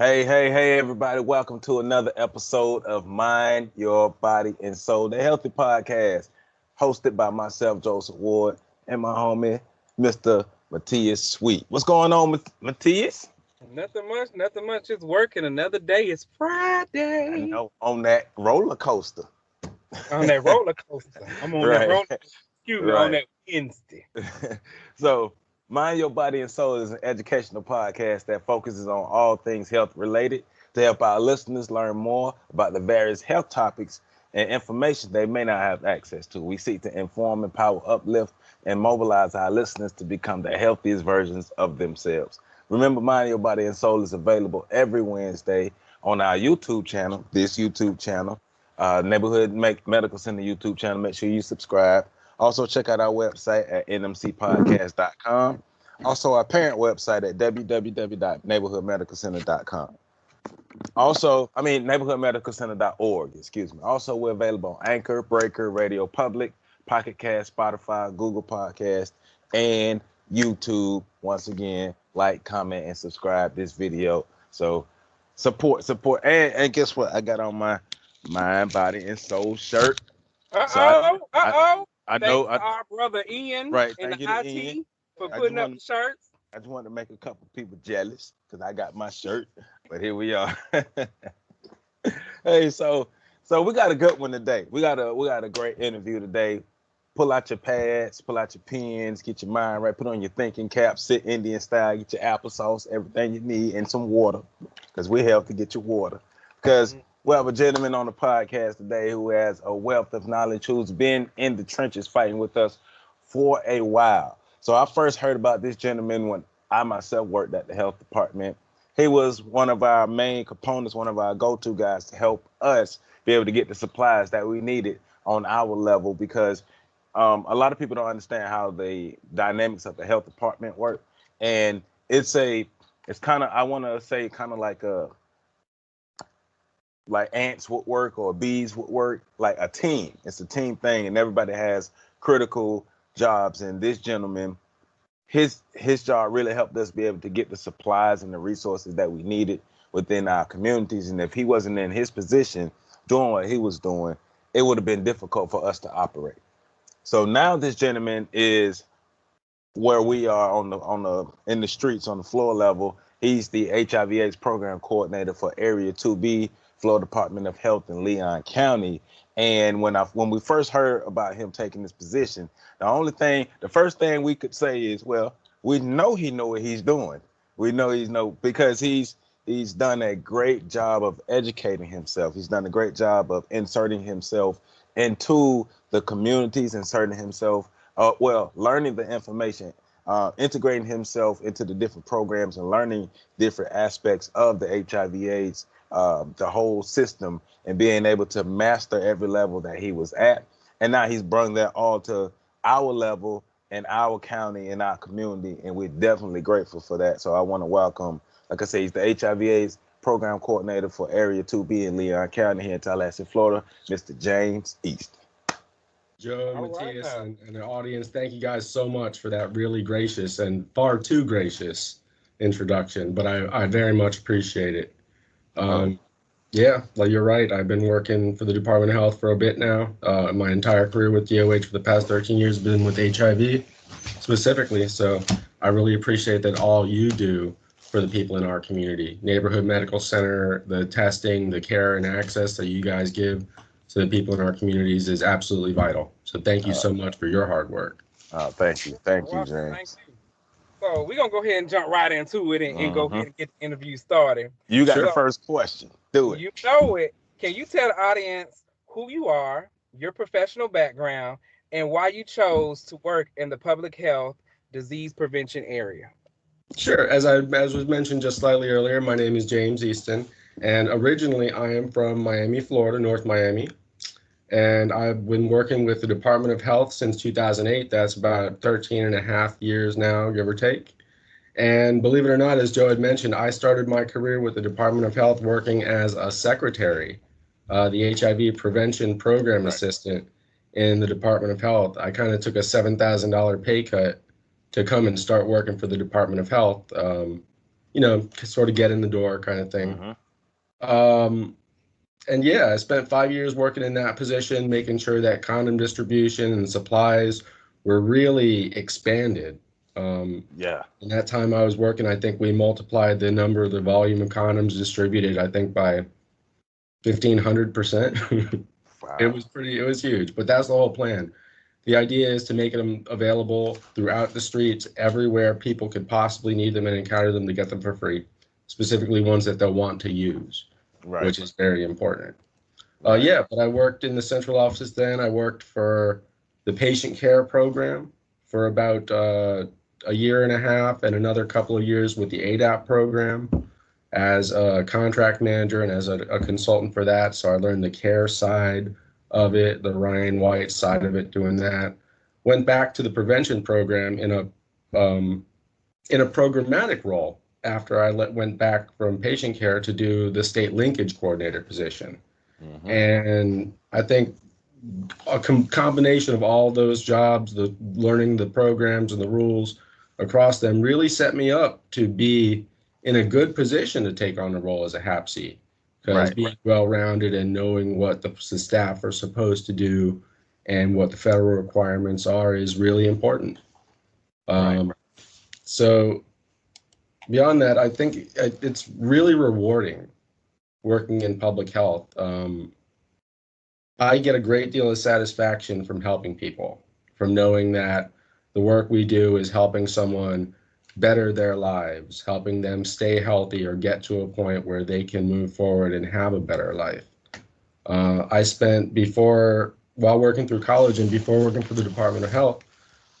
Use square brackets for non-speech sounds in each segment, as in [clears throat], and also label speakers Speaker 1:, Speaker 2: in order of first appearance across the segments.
Speaker 1: Hey, hey, hey, everybody. Welcome to another episode of Mind, Your Body, and Soul, the Healthy Podcast, hosted by myself, Joseph Ward, and my homie, Mr. Matthias Sweet. What's going on, Matthias?
Speaker 2: Nothing much, nothing much. It's working. Another day. It's Friday.
Speaker 1: I know, on that roller coaster.
Speaker 2: on that roller coaster. I'm on [laughs]
Speaker 1: Right.
Speaker 2: that roller coaster. excuse me,
Speaker 1: Right.
Speaker 2: on that Wednesday. [laughs]
Speaker 1: so, Mind Your Body and Soul is an educational podcast that focuses on all things health related to help our listeners learn more about the various health topics and information they may not have access to. We seek to inform, empower, uplift, and mobilize our listeners to become the healthiest versions of themselves. Remember, Mind Your Body and Soul is available every Wednesday on our YouTube channel, this YouTube channel, uh, Neighborhood Make Medical Center YouTube channel. Make sure you subscribe. Also, check out our website at nmcpodcast.com. Also, our parent website at www.neighborhoodmedicalcenter.com. Also, I mean, neighborhoodmedicalcenter.org, excuse me. Also, we're available on Anchor, Breaker, Radio Public, Pocket Cast, Spotify, Google Podcast, and YouTube. Once again, like, comment, and subscribe this video. So, support, support. And, and guess what? I got on my mind, body, and soul shirt.
Speaker 2: Uh
Speaker 1: So I-
Speaker 2: oh, uh
Speaker 1: I know. I,
Speaker 2: our brother Ian
Speaker 1: Right,
Speaker 2: in the IT
Speaker 1: Ian.
Speaker 2: for putting up the shirts.
Speaker 1: I just wanted to make a couple people jealous because I got my shirt, but here we are. [laughs] hey, so so we got a good one today. We got a we got a great interview today. Pull out your pads, pull out your pens, get your mind right, put on your thinking cap, sit Indian style, get your applesauce, everything you need, and some water. Because we have to get your water. Because mm-hmm. We have a gentleman on the podcast today who has a wealth of knowledge, who's been in the trenches fighting with us for a while. So I first heard about this gentleman when I myself worked at the health department. He was one of our main components, one of our go-to guys to help us be able to get the supplies that we needed on our level because um, a lot of people don't understand how the dynamics of the health department work. And it's a, it's kind of, I want to say kind of like a, like ants would work or bees would work, like a team. It's a team thing, and everybody has critical jobs. And this gentleman, his his job really helped us be able to get the supplies and the resources that we needed within our communities. And if he wasn't in his position doing what he was doing, it would have been difficult for us to operate. So now this gentleman is where we are on the on the in the streets on the floor level. He's the HIV/AIDS program coordinator for Area 2B, Florida Department of Health in Leon County. And when I when we first heard about him taking this position, the only thing, the first thing we could say is, well, we know he know what he's doing. We know he's know because he's he's done a great job of educating himself. He's done a great job of inserting himself into the communities, inserting himself, uh, well, learning the information, uh, integrating himself into the different programs and learning different aspects of the HIV/AIDS, um, the whole system, and being able to master every level that he was at. And now he's brought that all to our level in our county and our community, and we're definitely grateful for that. So I want to welcome, like I say, he's the HIV/AIDS program coordinator for Area 2B in Leon County here in Tallahassee, Florida, Mr. James East.
Speaker 3: Joe,
Speaker 2: All right
Speaker 3: Matthias,
Speaker 2: now.
Speaker 3: and, and the audience, thank you guys so much for that really gracious and far too gracious introduction. But I, I very much appreciate it. Um, yeah, like you're right. I've been working for the Department of Health for a bit now. Uh, my entire career with DOH for the past 13 years has been with HIV specifically. So I really appreciate that all you do for the people in our community. Neighborhood Medical Center, the testing, the care and access that you guys give to the people in our communities is absolutely vital. So thank you so much for your hard work.
Speaker 1: Uh, thank you. Thank you,
Speaker 2: Well,
Speaker 1: James.
Speaker 2: Thank you. So we're gonna go ahead and jump right into it and, and go
Speaker 1: Mhm.
Speaker 2: ahead and get the interview started.
Speaker 1: You got the first question. Do it.
Speaker 2: You know it. Can you tell the audience who you are, your professional background, and why you chose to work in the public health disease prevention area?
Speaker 3: Sure. As I as was mentioned just slightly earlier, my name is James Easton, and originally I am from Miami, Florida, North Miami. And I've been working with the Department of Health since 2008. That's about 13 and a half years now, give or take. And believe it or not, as Joe had mentioned, I started my career with the Department of Health working as a secretary, uh, the HIV prevention program
Speaker 1: Right.
Speaker 3: assistant in the Department of Health. I kind of took a $7,000 pay cut to come and start working for the Department of Health. Um, you know, sort of get in the door kind of thing.
Speaker 1: Mhm.
Speaker 3: Um, and yeah, I spent five years working in that position, making sure that condom distribution and supplies were really expanded. Um,
Speaker 1: Yeah.
Speaker 3: in that time I was working, I think we multiplied the number, the volume of condoms distributed, I think by fifteen hundred percent. [laughs]
Speaker 1: Wow.
Speaker 3: It was pretty, it was huge, but that's the whole plan. The idea is to make them available throughout the streets, everywhere people could possibly need them and encounter them to get them for free, specifically ones that they'll want to use
Speaker 1: right.
Speaker 3: which is very important. Uh, yeah, but I worked in the central office then. I worked for the patient care program for about uh, a year and a half and another couple of years with the ADAP program as a contract manager and as a, a consultant for that. So I learned the care side of it, the Ryan White side of it, doing that. Went back to the prevention program in a um, in a programmatic role after I let, went back from patient care to do the state linkage coordinator position.
Speaker 1: Mhm.
Speaker 3: And I think a com- combination of all those jobs, the learning the programs and the rules across them really set me up to be in a good position to take on the role as a HAPC. Because
Speaker 1: Right.
Speaker 3: being well-rounded and knowing what the, the staff are supposed to do and what the federal requirements are is really important. Um, So beyond that, I think it's really rewarding working in public health. Um, I get a great deal of satisfaction from helping people, from knowing that the work we do is helping someone better their lives, helping them stay healthy or get to a point where they can move forward and have a better life. Uh, I spent before, while working through college and before working for the Department of Health,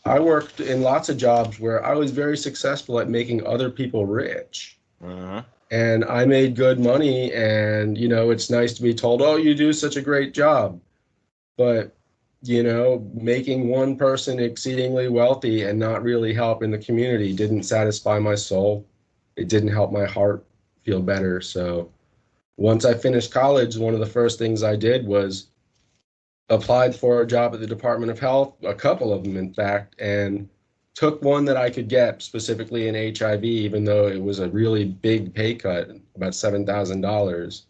Speaker 3: I worked in lots of jobs where I was very successful at making other people rich
Speaker 1: Mhm.
Speaker 3: and I made good money. And, you know, it's nice to be told, oh, you do such a great job. But, you know, making one person exceedingly wealthy and not really helping the community didn't satisfy my soul. It didn't help my heart feel better. So once I finished college, one of the first things I did was applied for a job at the Department of Health, a couple of them, in fact, and took one that I could get specifically in HIV, even though it was a really big pay cut, about seven thousand dollars,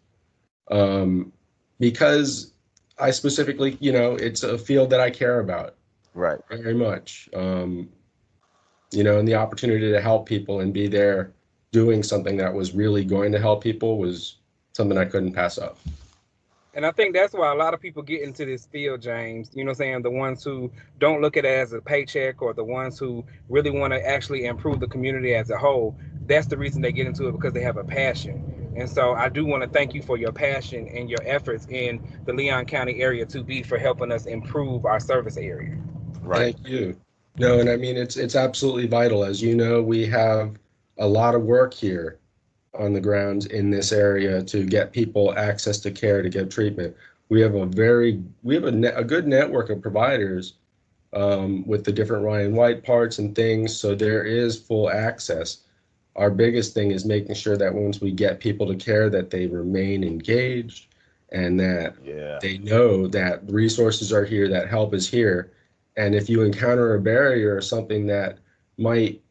Speaker 3: um, because I specifically, you know, it's a field that I care about
Speaker 1: Right.
Speaker 3: very much. Um, you know, and the opportunity to help people and be there doing something that was really going to help people was something I couldn't pass up.
Speaker 2: And I think that's why a lot of people get into this field, James. You know what I'm saying? The ones who don't look at it as a paycheck or the ones who really want to actually improve the community as a whole. That's the reason they get into it because they have a passion. And so I do want to thank you for your passion and your efforts in the Leon County area to be for helping us improve our service area.
Speaker 1: Right.
Speaker 3: Thank you. No, and I mean it's it's absolutely vital. As you know, we have a lot of work here on the grounds in this area to get people access to care to get treatment. We have a very we have a, ne- a good network of providers um, with the different Ryan White parts and things, so there is full access. Our biggest thing is making sure that once we get people to care, that they remain engaged and that
Speaker 1: Yeah.
Speaker 3: they know that resources are here, that help is here. And if you encounter a barrier or something that might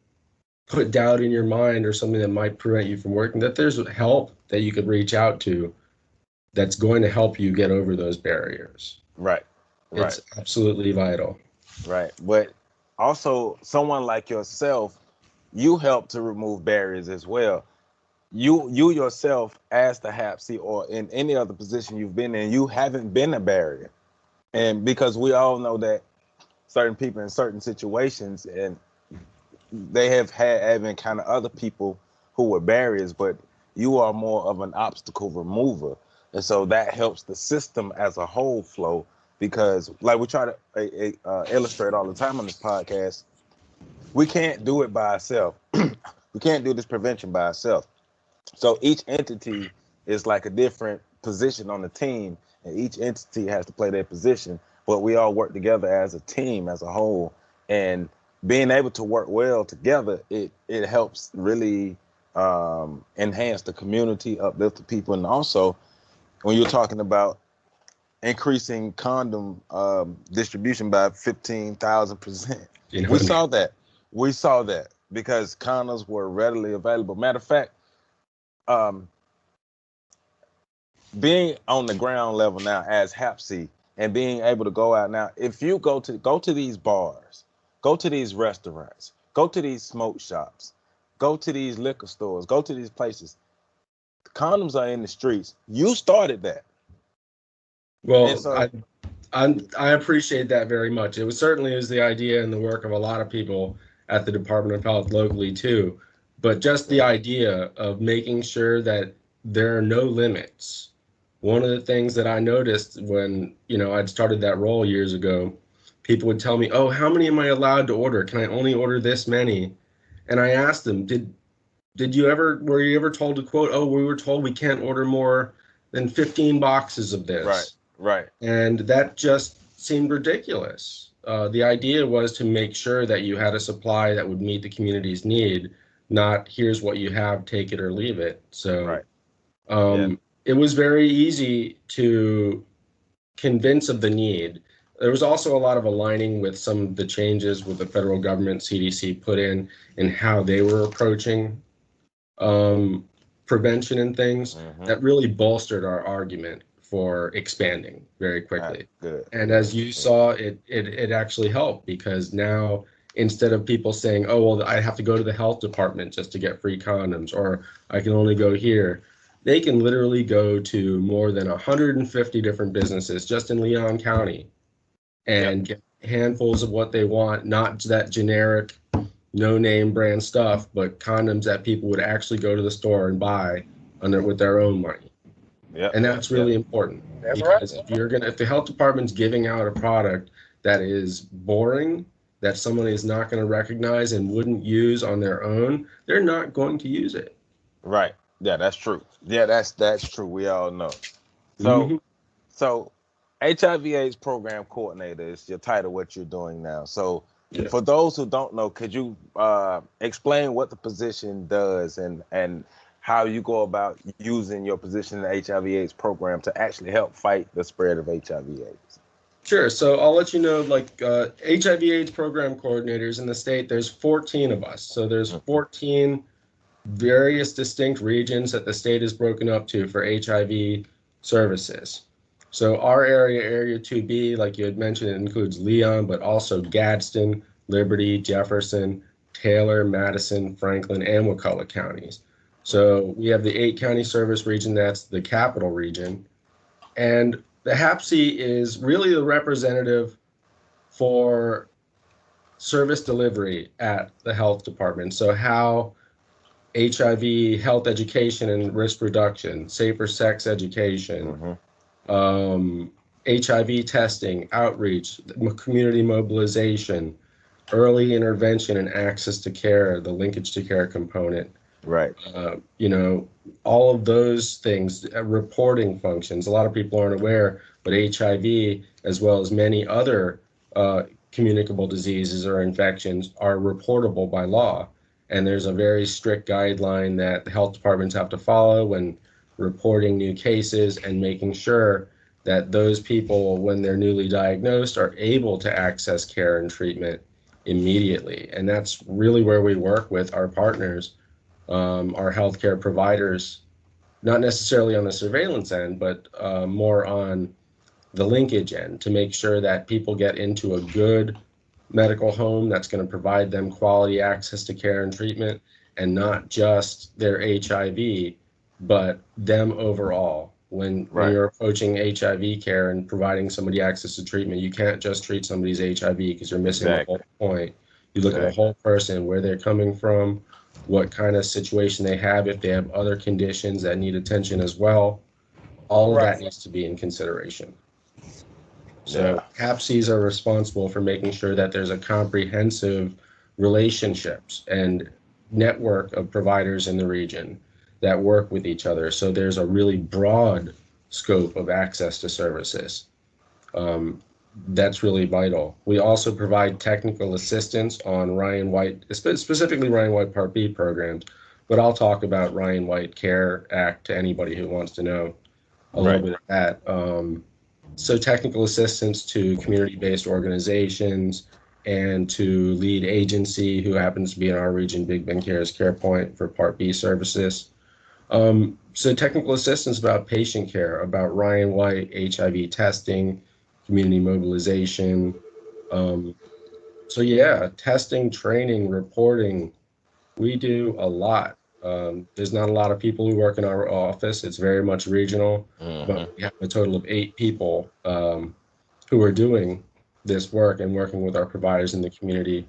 Speaker 3: put doubt in your mind or something that might prevent you from working, that there's help that you could reach out to that's going to help you get over those barriers.
Speaker 1: Right. Right.
Speaker 3: It's absolutely vital.
Speaker 1: Right. But also someone like yourself, you help to remove barriers as well. You you yourself as the HAPC or in any other position you've been in, you haven't been a barrier. And because we all know that certain people in certain situations and they have had having kind of other people who were barriers, but you are more of an obstacle remover. And so that helps the system as a whole flow because like we try to uh, illustrate all the time on this podcast, we can't do it by ourselves. [clears throat] we can't do this prevention by ourselves. So each entity is like a different position on the team, and each entity has to play their position. But we all work together as a team, as a whole, and being able to work well together, it it helps really um, enhance the community, uplift the people, and also when you're talking about increasing condom um, distribution by 15,000 percent.
Speaker 3: You know,
Speaker 1: We saw that. We saw that. because condoms were readily available. Matter of fact, um, being on the ground level now as HAPC and being able to go out now, if you go to go to these bars, go to these restaurants, go to these smoke shops, go to these liquor stores, go to these places. Condoms are in the streets. You started that.
Speaker 3: Well, so, I, I, I appreciate that very much. It was certainly is the idea and the work of a lot of people at the Department of Health locally too. But just the idea of making sure that there are no limits. One of the things that I noticed when you know I'd started that role years ago, people would tell me, "Oh, how many am I allowed to order? Can I only order this many?" And I asked them, "Did did you ever were you ever told to quote, "Oh, we were told we can't order more than 15 boxes of this."
Speaker 1: Right. Right.
Speaker 3: And that just seemed ridiculous. Uh, the idea was to make sure that you had a supply that would meet the community's need, not here's what you have, take it or leave it. So
Speaker 1: right.
Speaker 3: um, yeah. it was very easy to convince of the need. There was also a lot of aligning with some of the changes with the federal government CDC put in and how they were approaching um, prevention and things mm-hmm. that really bolstered our argument for expanding very quickly. And as you saw, it, it it actually helped because now instead of people saying, "Oh, well, I have to go to the health department just to get free condoms," or "I can only go here," they can literally go to more than 150 different businesses just in Leon County and yep. get handfuls of what they want, not that generic, no name brand stuff, but condoms that people would actually go to the store and buy under with their own money.
Speaker 1: Yeah.
Speaker 3: And that's really important.
Speaker 2: That's
Speaker 3: because
Speaker 2: right.
Speaker 3: if you're gonna if the health department's giving out a product that is boring, that someone is not gonna recognize and wouldn't use on their own, they're not going to use it.
Speaker 1: Right. Yeah, that's true. Yeah, that's that's true. We all know. So mm-hmm. so HIV AIDS program coordinator is your title, what you're doing now. So yeah. for those who don't know, could you uh, explain what the position does and and how you go about using your position in the HIV/AIDS program to actually help fight the spread of HIV/AIDS.
Speaker 3: Sure. So I'll let you know, like uh, HIV/AIDS program coordinators in the state. There's 14 of us. So there's mm-hmm. 14 various distinct regions that the state is broken up to for HIV services. So our area, Area 2B, like you had mentioned, it includes Leon, but also Gadsden, Liberty, Jefferson, Taylor, Madison, Franklin, and Wakulla counties. So we have the eight county service region, that's the capital region. And the HAPC is really the representative for service delivery at the health department. So, how HIV health education and risk reduction, safer sex education, mm-hmm. Um, HIV testing, outreach, community mobilization, early intervention and access to care, the linkage to care component,
Speaker 1: Right.
Speaker 3: Uh, you know, all of those things, uh, reporting functions. A lot of people aren't aware, but HIV, as well as many other uh, communicable diseases or infections, are reportable by law. And there's a very strict guideline that the health departments have to follow when reporting new cases and making sure that those people, when they're newly diagnosed, are able to access care and treatment immediately. And that's really where we work with our partners um, our healthcare providers, not necessarily on the surveillance end, but uh, more on the linkage end to make sure that people get into a good medical home that's going to provide them quality access to care and treatment and not just their HIV, but them overall. When, right. when you're approaching HIV care and providing somebody access to treatment, you can't just treat somebody's HIV because you're missing exactly. the whole point. You look exactly. at the whole person, where they're coming from, what kind of situation they have, if they have other conditions that need attention as well. All of that needs to be in consideration. So yeah. HAPCs are responsible for making sure that there's a comprehensive relationships and network of providers in the region that work with each other. So there's a really broad scope of access to services. Um, that's really vital. We also provide technical assistance on Ryan White, specifically Ryan White Part B programs, but I'll talk about Ryan White Care Act to anybody who wants to know a right. little bit of that. Um, so technical assistance to community-based organizations, and to lead agency, who happens to be in our region, Big Bend Cares CarePoint for Part B services. Um, so technical assistance about patient care, about Ryan White, HIV testing, community mobilization. Um, so yeah, testing, training, reporting, we do a lot. Um, there's not a lot of people who work in our office. It's very much regional,
Speaker 1: Mhm.
Speaker 3: but we have a total of eight people um, who are doing this work and working with our providers in the community.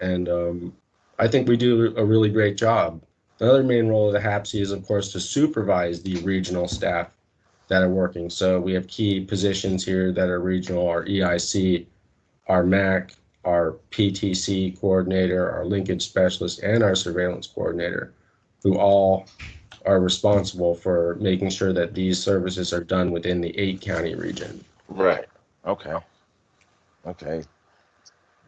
Speaker 3: And um, I think we do a really great job. The other main role of the HAPC is, of course, to supervise the regional staff that are working. So we have key positions here that are regional, our EIC, our MAC, our PTC coordinator, our linkage specialist, and our surveillance coordinator, who all are responsible for making sure that these services are done within the eight county region.
Speaker 1: Right. Okay. Okay.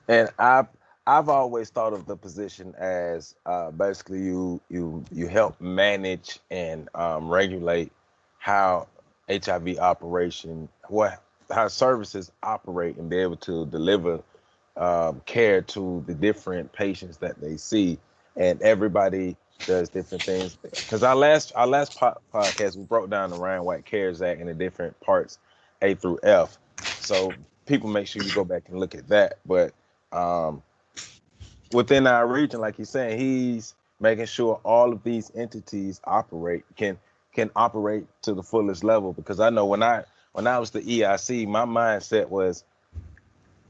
Speaker 1: And I've I've always thought of the position as uh, basically you you you help manage and um, regulate how HIV operation what how services operate and be able to deliver um, care to the different patients that they see. And everybody does different things. Because our last our last po- podcast we broke down the Ryan White Cares Act and the different parts A through F. So people make sure you go back and look at that. But um, within our region, like he's saying, he's making sure all of these entities operate can can operate to the fullest level. Because I know when I when I was the EIC, my mindset was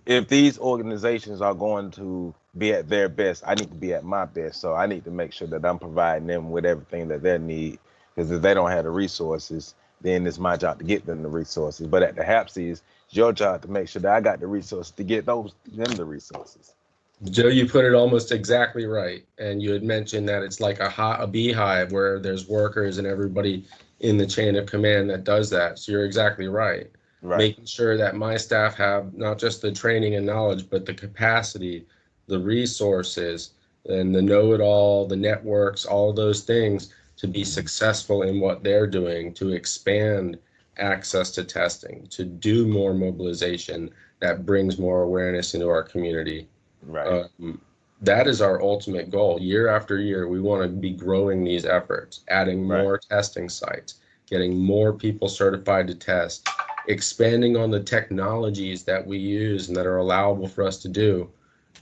Speaker 1: if these organizations are going to be at their best, I need to be at my best. So I need to make sure that I'm providing them with everything that they need. Because if they don't have the resources, then it's my job to get them the resources. But at the HAPC, it's your job to make sure that I got the resources to get those them the resources.
Speaker 3: Joe, you put it almost exactly right. And you had mentioned that it's like a hot, a beehive where there's workers and everybody in the chain of command that does that. So you're exactly right.
Speaker 1: Right.
Speaker 3: Making sure that my staff have not just the training and knowledge, but the capacity, the resources, and the know-it-all, the networks, all those things to be successful in what they're doing, to expand access to testing, to do more mobilization that brings more awareness into our community.
Speaker 1: Right.
Speaker 3: Um, that is our ultimate goal. Year after year, we want to be growing these efforts, adding
Speaker 1: Right.
Speaker 3: more testing sites, getting more people certified to test, expanding on the technologies that we use and that are allowable for us to do,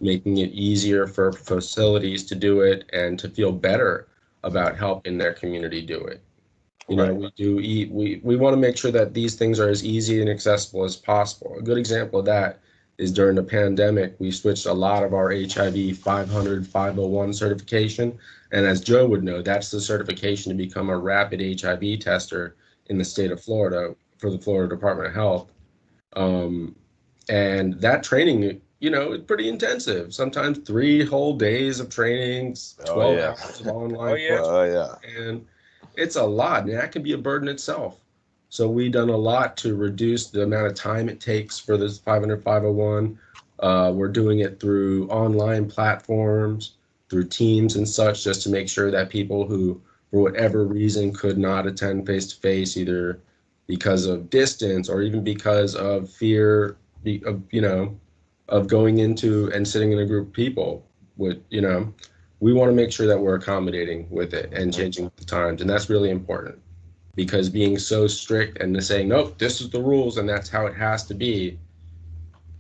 Speaker 3: making it easier for facilities to do it and to feel better about helping their community do it. You know,
Speaker 1: Right.
Speaker 3: we do eat, we, we want to make sure that these things are as easy and accessible as possible. A good example of that is during the pandemic, we switched a lot of our HIV 500, 501 certification. And as Joe would know, that's the certification to become a rapid HIV tester in the state of Florida for the Florida Department of Health. Um, and that training, you know, is pretty intensive. Sometimes three whole days of trainings,
Speaker 1: Oh,
Speaker 3: 12
Speaker 1: yeah.
Speaker 3: hours of online [laughs]
Speaker 2: Oh, yeah.
Speaker 1: Oh yeah.
Speaker 3: and it's a lot and that can be a burden itself so we've done a lot to reduce the amount of time it takes for this 500 501 uh, we're doing it through online platforms through teams and such just to make sure that people who for whatever reason could not attend face to face either because of distance or even because of fear of you know of going into and sitting in a group of people with you know we want to make sure that we're accommodating with it and changing the times and that's really important because being so strict and saying nope this is the rules and that's how it has to be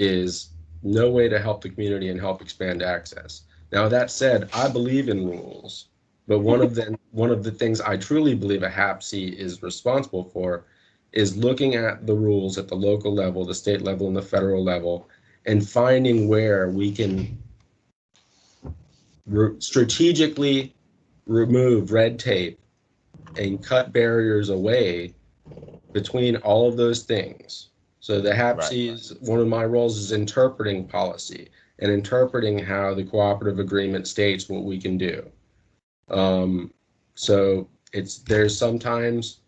Speaker 3: is no way to help the community and help expand access. Now that said i believe in rules but one of the one of the things i truly believe a hapc is responsible for is looking at the rules at the local level the state level and the federal level and finding where we can re- strategically remove red tape and cut barriers away between all of those things. So the HAPC's one of my roles is interpreting policy and interpreting how the cooperative agreement states what we can do. Um, so it's there's sometimes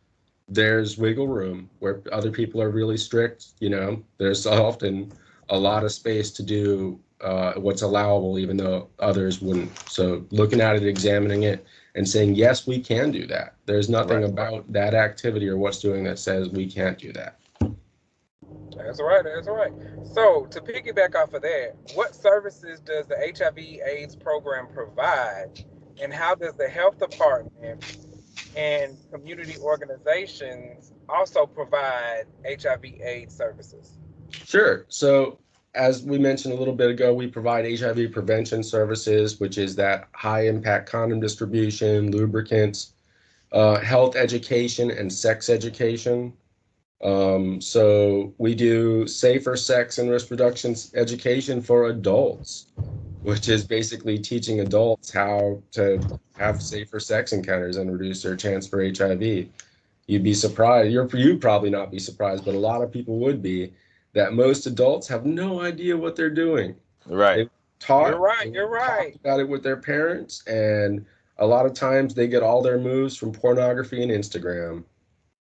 Speaker 3: there's wiggle room where other people are really strict. You know, there's [laughs] often a lot of space to do uh, what's allowable, even though others wouldn't. So looking at it, examining it, and saying yes, we can do that. There's nothing
Speaker 1: Right.
Speaker 3: about that activity or what's doing that says we can't do that.
Speaker 2: That's right. That's right. So to piggyback off of that, what services does the HIV/AIDS program provide, and how does the health department and community organizations also provide HIV/AIDS services?
Speaker 3: Sure. So as we mentioned a little bit ago, we provide HIV prevention services, which is that high impact condom distribution, lubricants, uh, health education, and sex education. Um, so we do safer sex and risk reduction education for adults, which is basically teaching adults how to have safer sex encounters and reduce their chance for HIV. You'd be surprised. You're you'd probably not be surprised, but a lot of people would be that most adults have no idea what they're doing.
Speaker 1: Right.
Speaker 3: Taught.
Speaker 2: You're right. You're right.
Speaker 3: talked about it with their parents, and a lot of times they get all their moves from pornography and Instagram.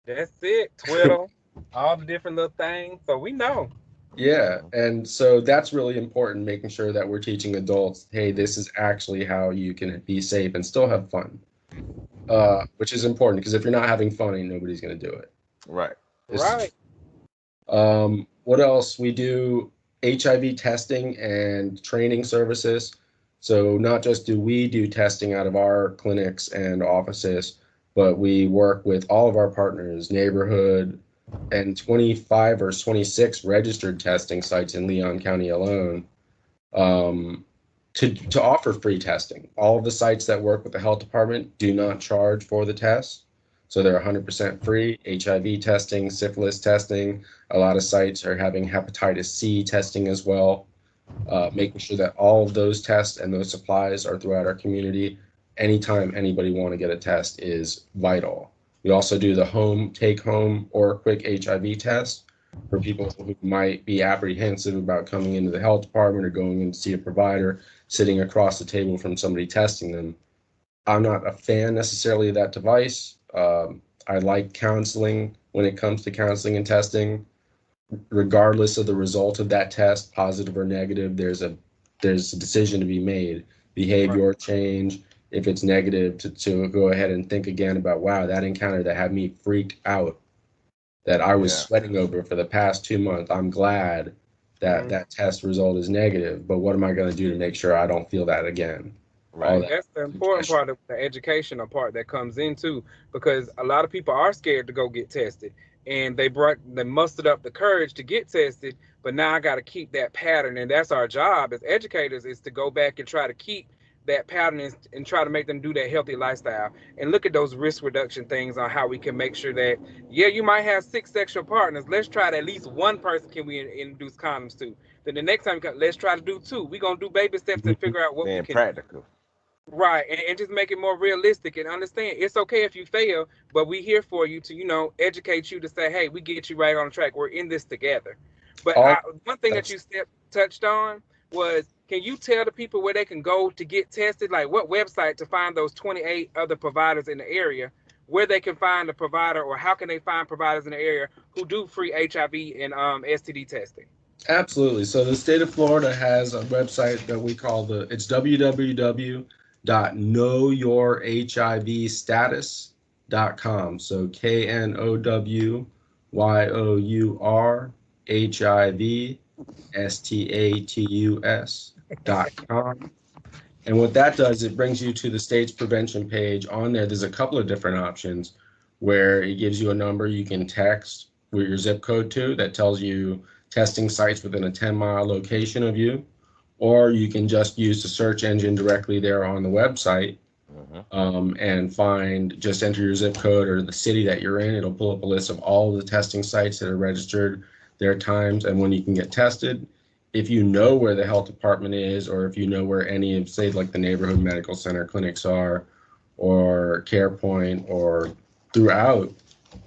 Speaker 2: That's it. Twitter, [laughs] all the different little things. So we know.
Speaker 3: Yeah, and so that's really important, making sure that we're teaching adults, hey, this is actually how you can be safe and still have fun, uh, which is important because if you're not having fun, ain't nobody's gonna do it.
Speaker 1: Right.
Speaker 3: This-
Speaker 2: right.
Speaker 3: Um, what else? We do HIV testing and training services. So not just do we do testing out of our clinics and offices, but we work with all of our partners, neighborhood, and 25 or 26 registered testing sites in Leon County alone um, to, to offer free testing. All of the sites that work with the health department do not charge for the test. So they're 100% free. HIV testing, syphilis testing. A lot of sites are having hepatitis C testing as well. Uh, making sure that all of those tests and those supplies are throughout our community. Anytime anybody want to get a test is vital. We also do the home take home or quick HIV test for people who might be apprehensive about coming into the health department or going in to see a provider, sitting across the table from somebody testing them. I'm not a fan necessarily of that device. Um, I like counseling when it comes to counseling and testing. Regardless of the result of that test, positive or negative, there's a there's a decision to be made. Behavior change. If it's negative, to, to go ahead and think again about wow, that encounter that had me freaked out, that I was
Speaker 1: Yeah.
Speaker 3: sweating over for the past two months. I'm glad that
Speaker 2: Mhm.
Speaker 3: that test result is negative, but what am I going to do to make sure I don't feel that again?
Speaker 1: Right.
Speaker 2: That's the important part of the educational part that comes into because a lot of people are scared to go get tested and they brought they mustered up the courage to get tested, but now I got to keep that pattern and that's our job as educators is to go back and try to keep that pattern and, and try to make them do that healthy lifestyle. And look at those risk reduction things on how we can make sure that yeah you might have six sexual partners let's try to at least one person can we in- introduce condoms to. Then the next time come, let's try to do two. We're gonna do baby steps and mm-hmm. figure out what we can
Speaker 1: practical.
Speaker 2: Right, and, and just make it more realistic and understand it's okay if you fail, but we here for you to, you know, educate you to say, hey, we get you right on track. We're in this together. But I, one thing that you step, touched on was, can you tell the people where they can go to get tested? Like what website to find those 28 other providers in the area, where they can find a provider, or how can they find providers in the area who do free HIV and um, STD testing?
Speaker 3: Absolutely. So the state of Florida has a website that we call the it's www.knowyourhivstatus.com. So K N O W Y O U R H I V S T A T U S dot com. And what that does, it brings you to the state's prevention page. On there, there's a couple of different options where it gives you a number you can text with your zip code to that tells you testing sites within a 10 mile location of you, or you can just use the search engine directly there on the website
Speaker 1: Mhm.
Speaker 3: um, and find just enter your zip code or the city that you're in. It'll pull up a list of all of the testing sites that are registered, their times, and when you can get tested. If you know where the health department is, or if you know where any of, say, like the neighborhood medical center clinics are, or CarePoint, or throughout,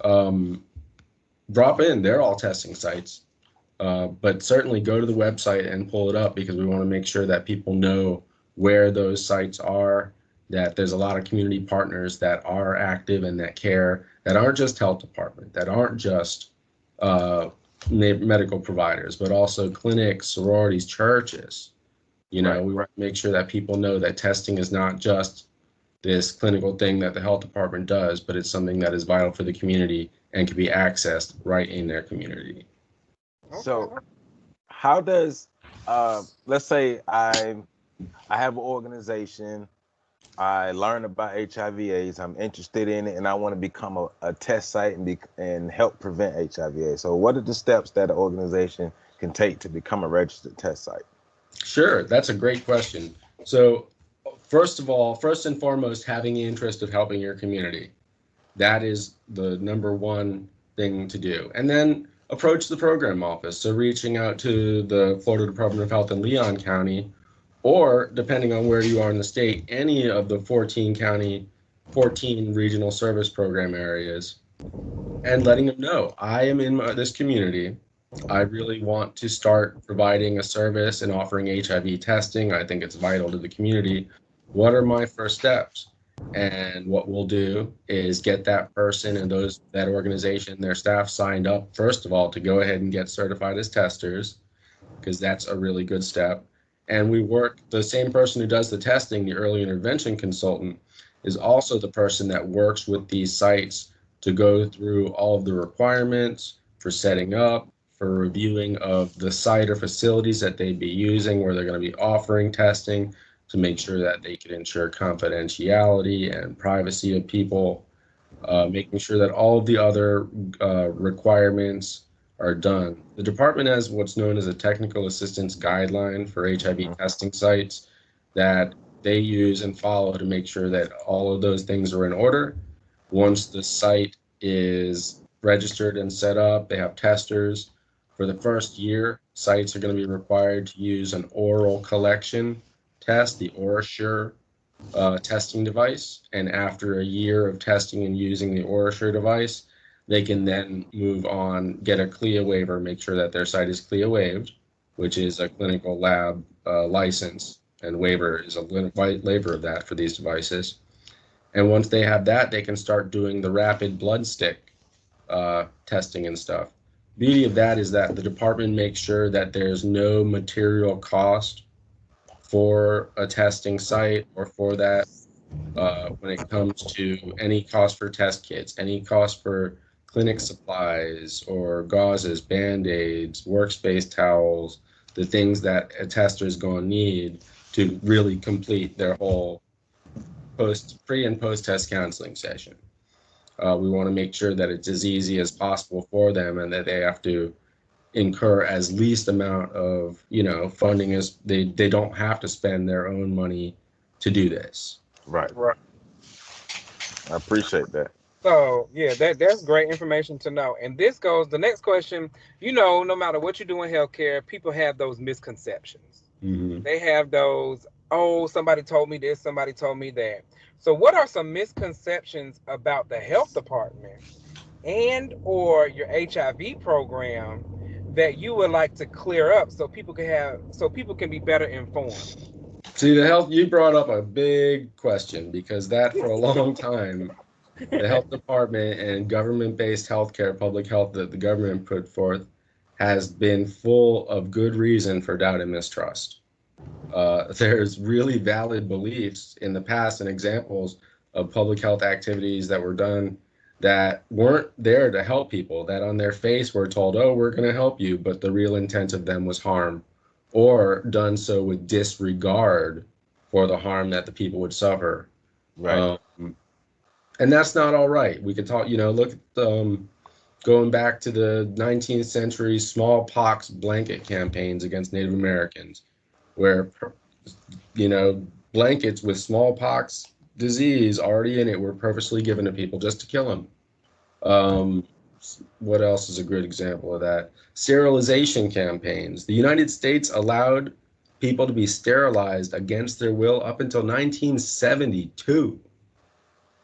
Speaker 3: um, drop in. They're all testing sites. Uh, but certainly go to the website and pull it up because we want to make sure that people know where those sites are, that there's a lot of community partners that are active and that care, that aren't just health department, that aren't just uh, medical providers, but also clinics, sororities, churches. You know,
Speaker 1: Right.
Speaker 3: we want to make sure that people know that testing is not just this clinical thing that the health department does, but it's something that is vital for the community and can be accessed right in their community.
Speaker 1: So, how does uh, let's say I I have an organization, I learn about HIV/AIDS, I'm interested in it, and I want to become a, a test site and be and help prevent HIV/AIDS. So, what are the steps that an organization can take to become a registered test site?
Speaker 3: Sure, that's a great question. So, first of all, first and foremost, having the interest of helping your community. That is the number one thing to do. And then approach the program office. So, reaching out to the Florida Department of Health in Leon County, or depending on where you are in the state, any of the 14 county, 14 regional service program areas, and letting them know I am in my, this community. I really want to start providing a service and offering HIV testing. I think it's vital to the community. What are my first steps? And what we'll do is get that person and those that organization, their staff signed up first of all to go ahead and get certified as testers, because that's a really good step. And we work the same person who does the testing, the early intervention consultant, is also the person that works with these sites to go through all of the requirements for setting up, for reviewing of the site or facilities that they'd be using, where they're going to be offering testing, to make sure that they can ensure confidentiality and privacy of people, uh, making sure that all of the other uh, requirements are done. The department has what's known as a technical assistance guideline for HIV testing sites that they use and follow to make sure that all of those things are in order. Once the site is registered and set up, they have testers. For the first year, sites are going to be required to use an oral collection test, the OraSure uh, testing device. And after a year of testing and using the OraSure device, they can then move on, get a CLIA waiver, make sure that their site is CLIA waived, which is a clinical lab uh, license, and waiver is a white waiver of that for these devices. And once they have that, they can start doing the rapid blood stick uh, testing and stuff. Beauty of that is that the department makes sure that there's no material cost for a testing site or for that uh, when it comes to any cost for test kits, any cost for clinic supplies or gauzes, band-aids, workspace towels, the things that a tester is going to need to really complete their whole post pre and post test counseling session. Uh, we want to make sure that it's as easy as possible for them and that they have to incur as least amount of you know funding as they they don't have to spend their own money to do this
Speaker 1: Right.
Speaker 2: Right.
Speaker 1: I appreciate that.
Speaker 2: So yeah, that that's great information to know. And this goes the next question. You know, no matter what you do in healthcare, people have those misconceptions.
Speaker 3: Mhm.
Speaker 2: They have those. Oh, somebody told me this. Somebody told me that. So, what are some misconceptions about the health department and or your HIV program that you would like to clear up so people can have so people can be better informed?
Speaker 3: see the health you brought up a big question because that for a [laughs] long time the health department and government-based healthcare public health that the government put forth has been full of good reason for doubt and mistrust uh, [laughs] there's really valid beliefs in the past and examples of public health activities that were done that weren't there to help people that on their face were told oh we're going to help you but the real intent of them was harm or done so with disregard for the harm that the people would suffer
Speaker 1: Right.
Speaker 3: um, and that's not all right. We could talk, you know, look at um, going back to the 19th century smallpox blanket campaigns against Native Americans, where, you know, blankets with smallpox disease already in it were purposely given to people just to kill them. Um, what else is a good example of that? Sterilization campaigns. The United States allowed people to be sterilized against their will up until 1972.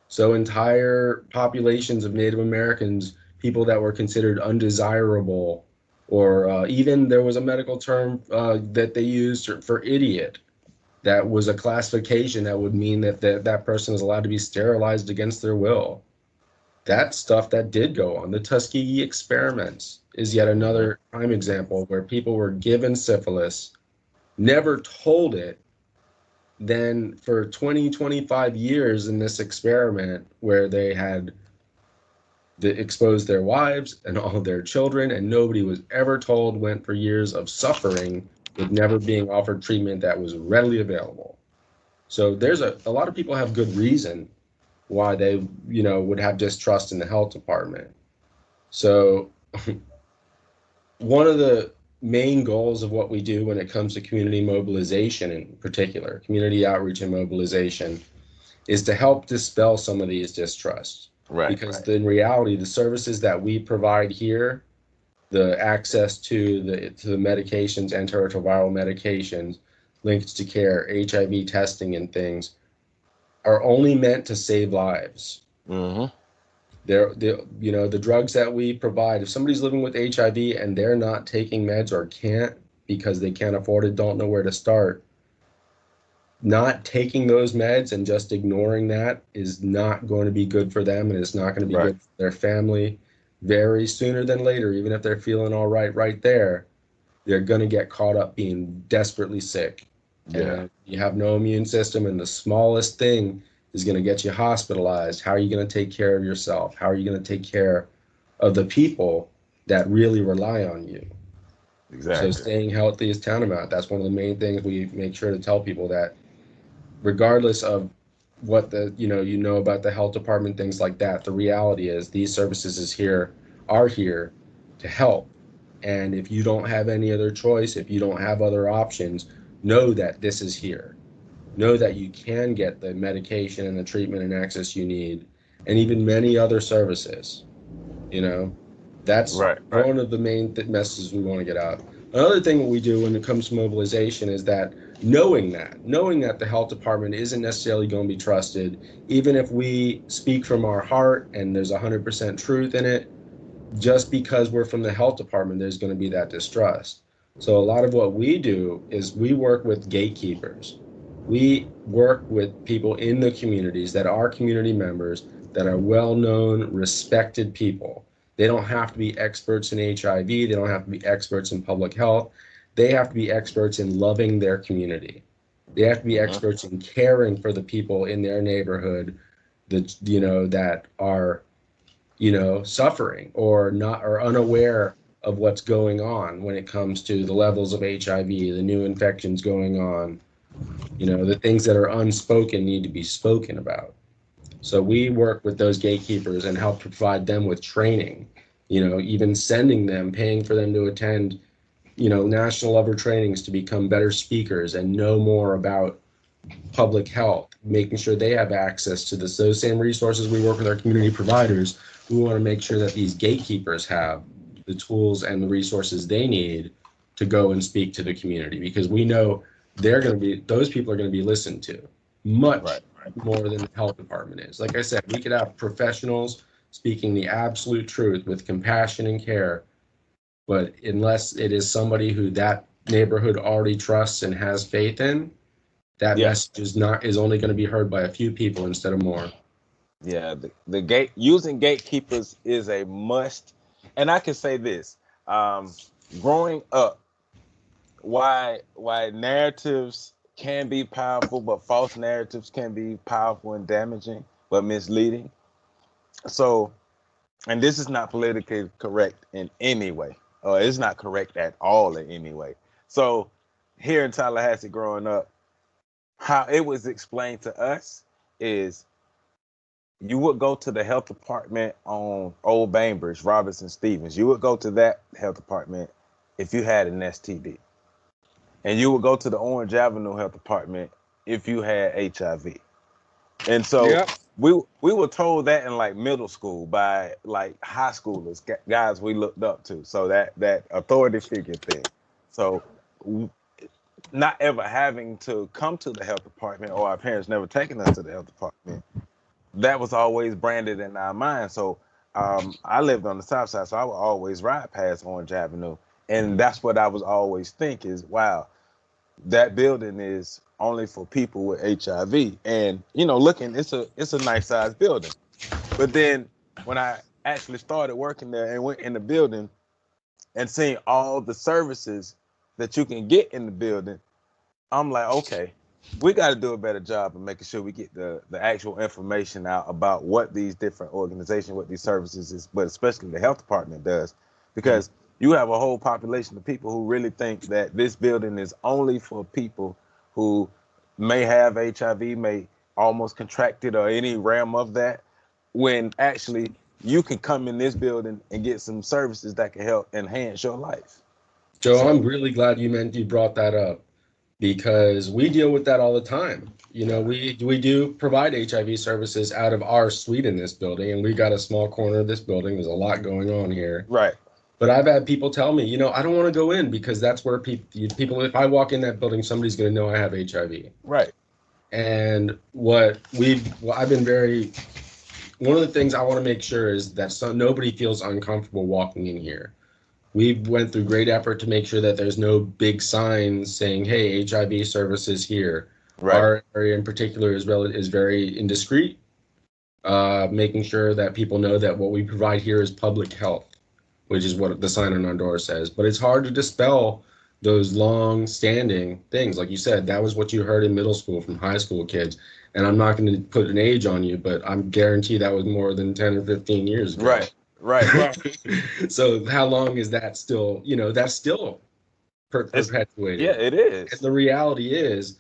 Speaker 3: So entire populations of Native Americans, people that were considered undesirable, or uh, even there was a medical term uh, that they used for idiot. That was a classification that would mean that that, that person is allowed to be sterilized against their will. That stuff that did go on. The Tuskegee experiments is yet another prime example where people were given syphilis, never told it, then for 20 25 years in this experiment where they had that exposed their wives and all their children, and nobody was ever told went for years of suffering with never being offered treatment that was readily available. So there's a, a lot of people have good reason why they, you know, would have distrust in the health department. So [laughs] one of the main goals of what we do when it comes to community mobilization in particular, community outreach and mobilization, is to help dispel some of these distrusts.
Speaker 1: Right.
Speaker 3: because
Speaker 1: right.
Speaker 3: in reality, the services that we provide here, the access to the to the medications, antiretroviral medications, linked to care, HIV testing, and things, are only meant to save lives.
Speaker 1: hmm
Speaker 3: They're, they you know, the drugs that we provide, if somebody's living with HIV and they're not taking meds or can't because they can't afford it, don't know where to start, not taking those meds and just ignoring that is not going to be good for them and it's not going to be
Speaker 1: Right.
Speaker 3: good for their family. Very sooner than later, even if they're feeling all right right there, they're going to get caught up being desperately sick.
Speaker 1: Yeah.
Speaker 3: And you have no immune system, and the smallest thing is going to get you hospitalized. How are you going to take care of yourself? How are you going to take care of the people that really rely on you?
Speaker 1: Exactly.
Speaker 3: So staying healthy is tantamount. That's one of the main things we make sure to tell people that regardless of what the you know you know about the health department things like that the reality is these services is here are here to help and if you don't have any other choice if you don't have other options know that this is here. Know that you can get the medication and the treatment and access you need and even many other services you know? That's
Speaker 1: Right, right.
Speaker 3: one of the main th- messages we want to get out. Another thing we do when it comes to mobilization is that knowing that knowing that the health department isn't necessarily going to be trusted even if we speak from our heart and there's 100% truth in it just because we're from the health department there's going to be that distrust so a lot of what we do is we work with gatekeepers we work with people in the communities that are community members that are well known respected people they don't have to be experts in hiv they don't have to be experts in public health they have to be experts in loving their community. They have to be
Speaker 1: Mhm.
Speaker 3: experts in caring for the people in their neighborhood that you know that are you know suffering or not or unaware of what's going on when it comes to the levels of HIV, the new infections going on. You know, the things that are unspoken need to be spoken about. So we work with those gatekeepers and help provide them with training, you know, even sending them, paying for them to attend you know, national level trainings to become better speakers and know more about public health, making sure they have access to this, those same resources we work with our community providers. We want to make sure that these gatekeepers have the tools and the resources they need to go and speak to the community because we know they're going to be, those people are going to be listened to much
Speaker 1: Right, right.
Speaker 3: more than the health department is. Like I said, we could have professionals speaking the absolute truth with compassion and care but unless it is somebody who that neighborhood already trusts and has faith in, that
Speaker 1: Yeah.
Speaker 3: message is not is only going to be heard by a few people instead of more.
Speaker 1: Yeah, the, the gate using gatekeepers is a must. And I can say this: um, growing up, why why narratives can be powerful, but false narratives can be powerful and damaging, but misleading. So, and this is not politically correct in any way, or it's not correct at all in any way. So, here in Tallahassee, growing up, how it was explained to us is you would go to the health department on Old Bainbridge, Robinson Stevens. You would go to that health department if you had an STD. And you would go to the Orange Avenue Health Department if you had HIV. And so
Speaker 2: Yep.
Speaker 1: we we were told that in like middle school by like high schoolers, guys we looked up to. So that that authority figure thing. So not ever having to come to the health department or our parents never taking us to the health department that was always branded in our mind. So um, I lived on the south side, so I would always ride past Orange Avenue, and that's what I was always think is, wow, that building is only for people with HIV. And you know, looking, it's a it's a nice sized building. But then when I actually started working there and went in the building and seeing all the services that you can get in the building, I'm like, okay, we got to do a better job of making sure we get the the actual information out about what these different organizations, what these services is, but especially the health department does, because mm-hmm. you have a whole population of people who really think that this building is only for people who may have HIV, may almost contract it or any realm of that, when actually you can come in this building and get some services that can help enhance your life.
Speaker 3: Joe, I'm really glad you meant you brought that up because we deal with that all the time. You know, we we do provide HIV services out of our suite in this building, and we got a small corner of this building. There's a lot going on here.
Speaker 1: Right.
Speaker 3: But I've had people tell me, you know, I don't want to go in because that's where people people if I walk in that building, somebody's going to know I have HIV.
Speaker 1: Right.
Speaker 3: And what we've well, I've been very one of the things I want to make sure is that so, nobody feels uncomfortable walking in here. We've went through great effort to make sure that there's no big signs saying, "Hey, HIV services here."
Speaker 1: Right.
Speaker 3: Our area in particular is rel- is very indiscreet, uh, making sure that people know that what we provide here is public health, which is what the sign on our door says. But it's hard to dispel those long-standing things. Like you said, that was what you heard in middle school from high school kids. And I'm not going to put an age on you, but I'm guarantee that was more than 10 or 15 years ago.
Speaker 1: Right. Right. [laughs] Right.
Speaker 3: so how long is that still? You know, that's still per- perpetuated.
Speaker 1: yeah, it is.
Speaker 3: And the reality is,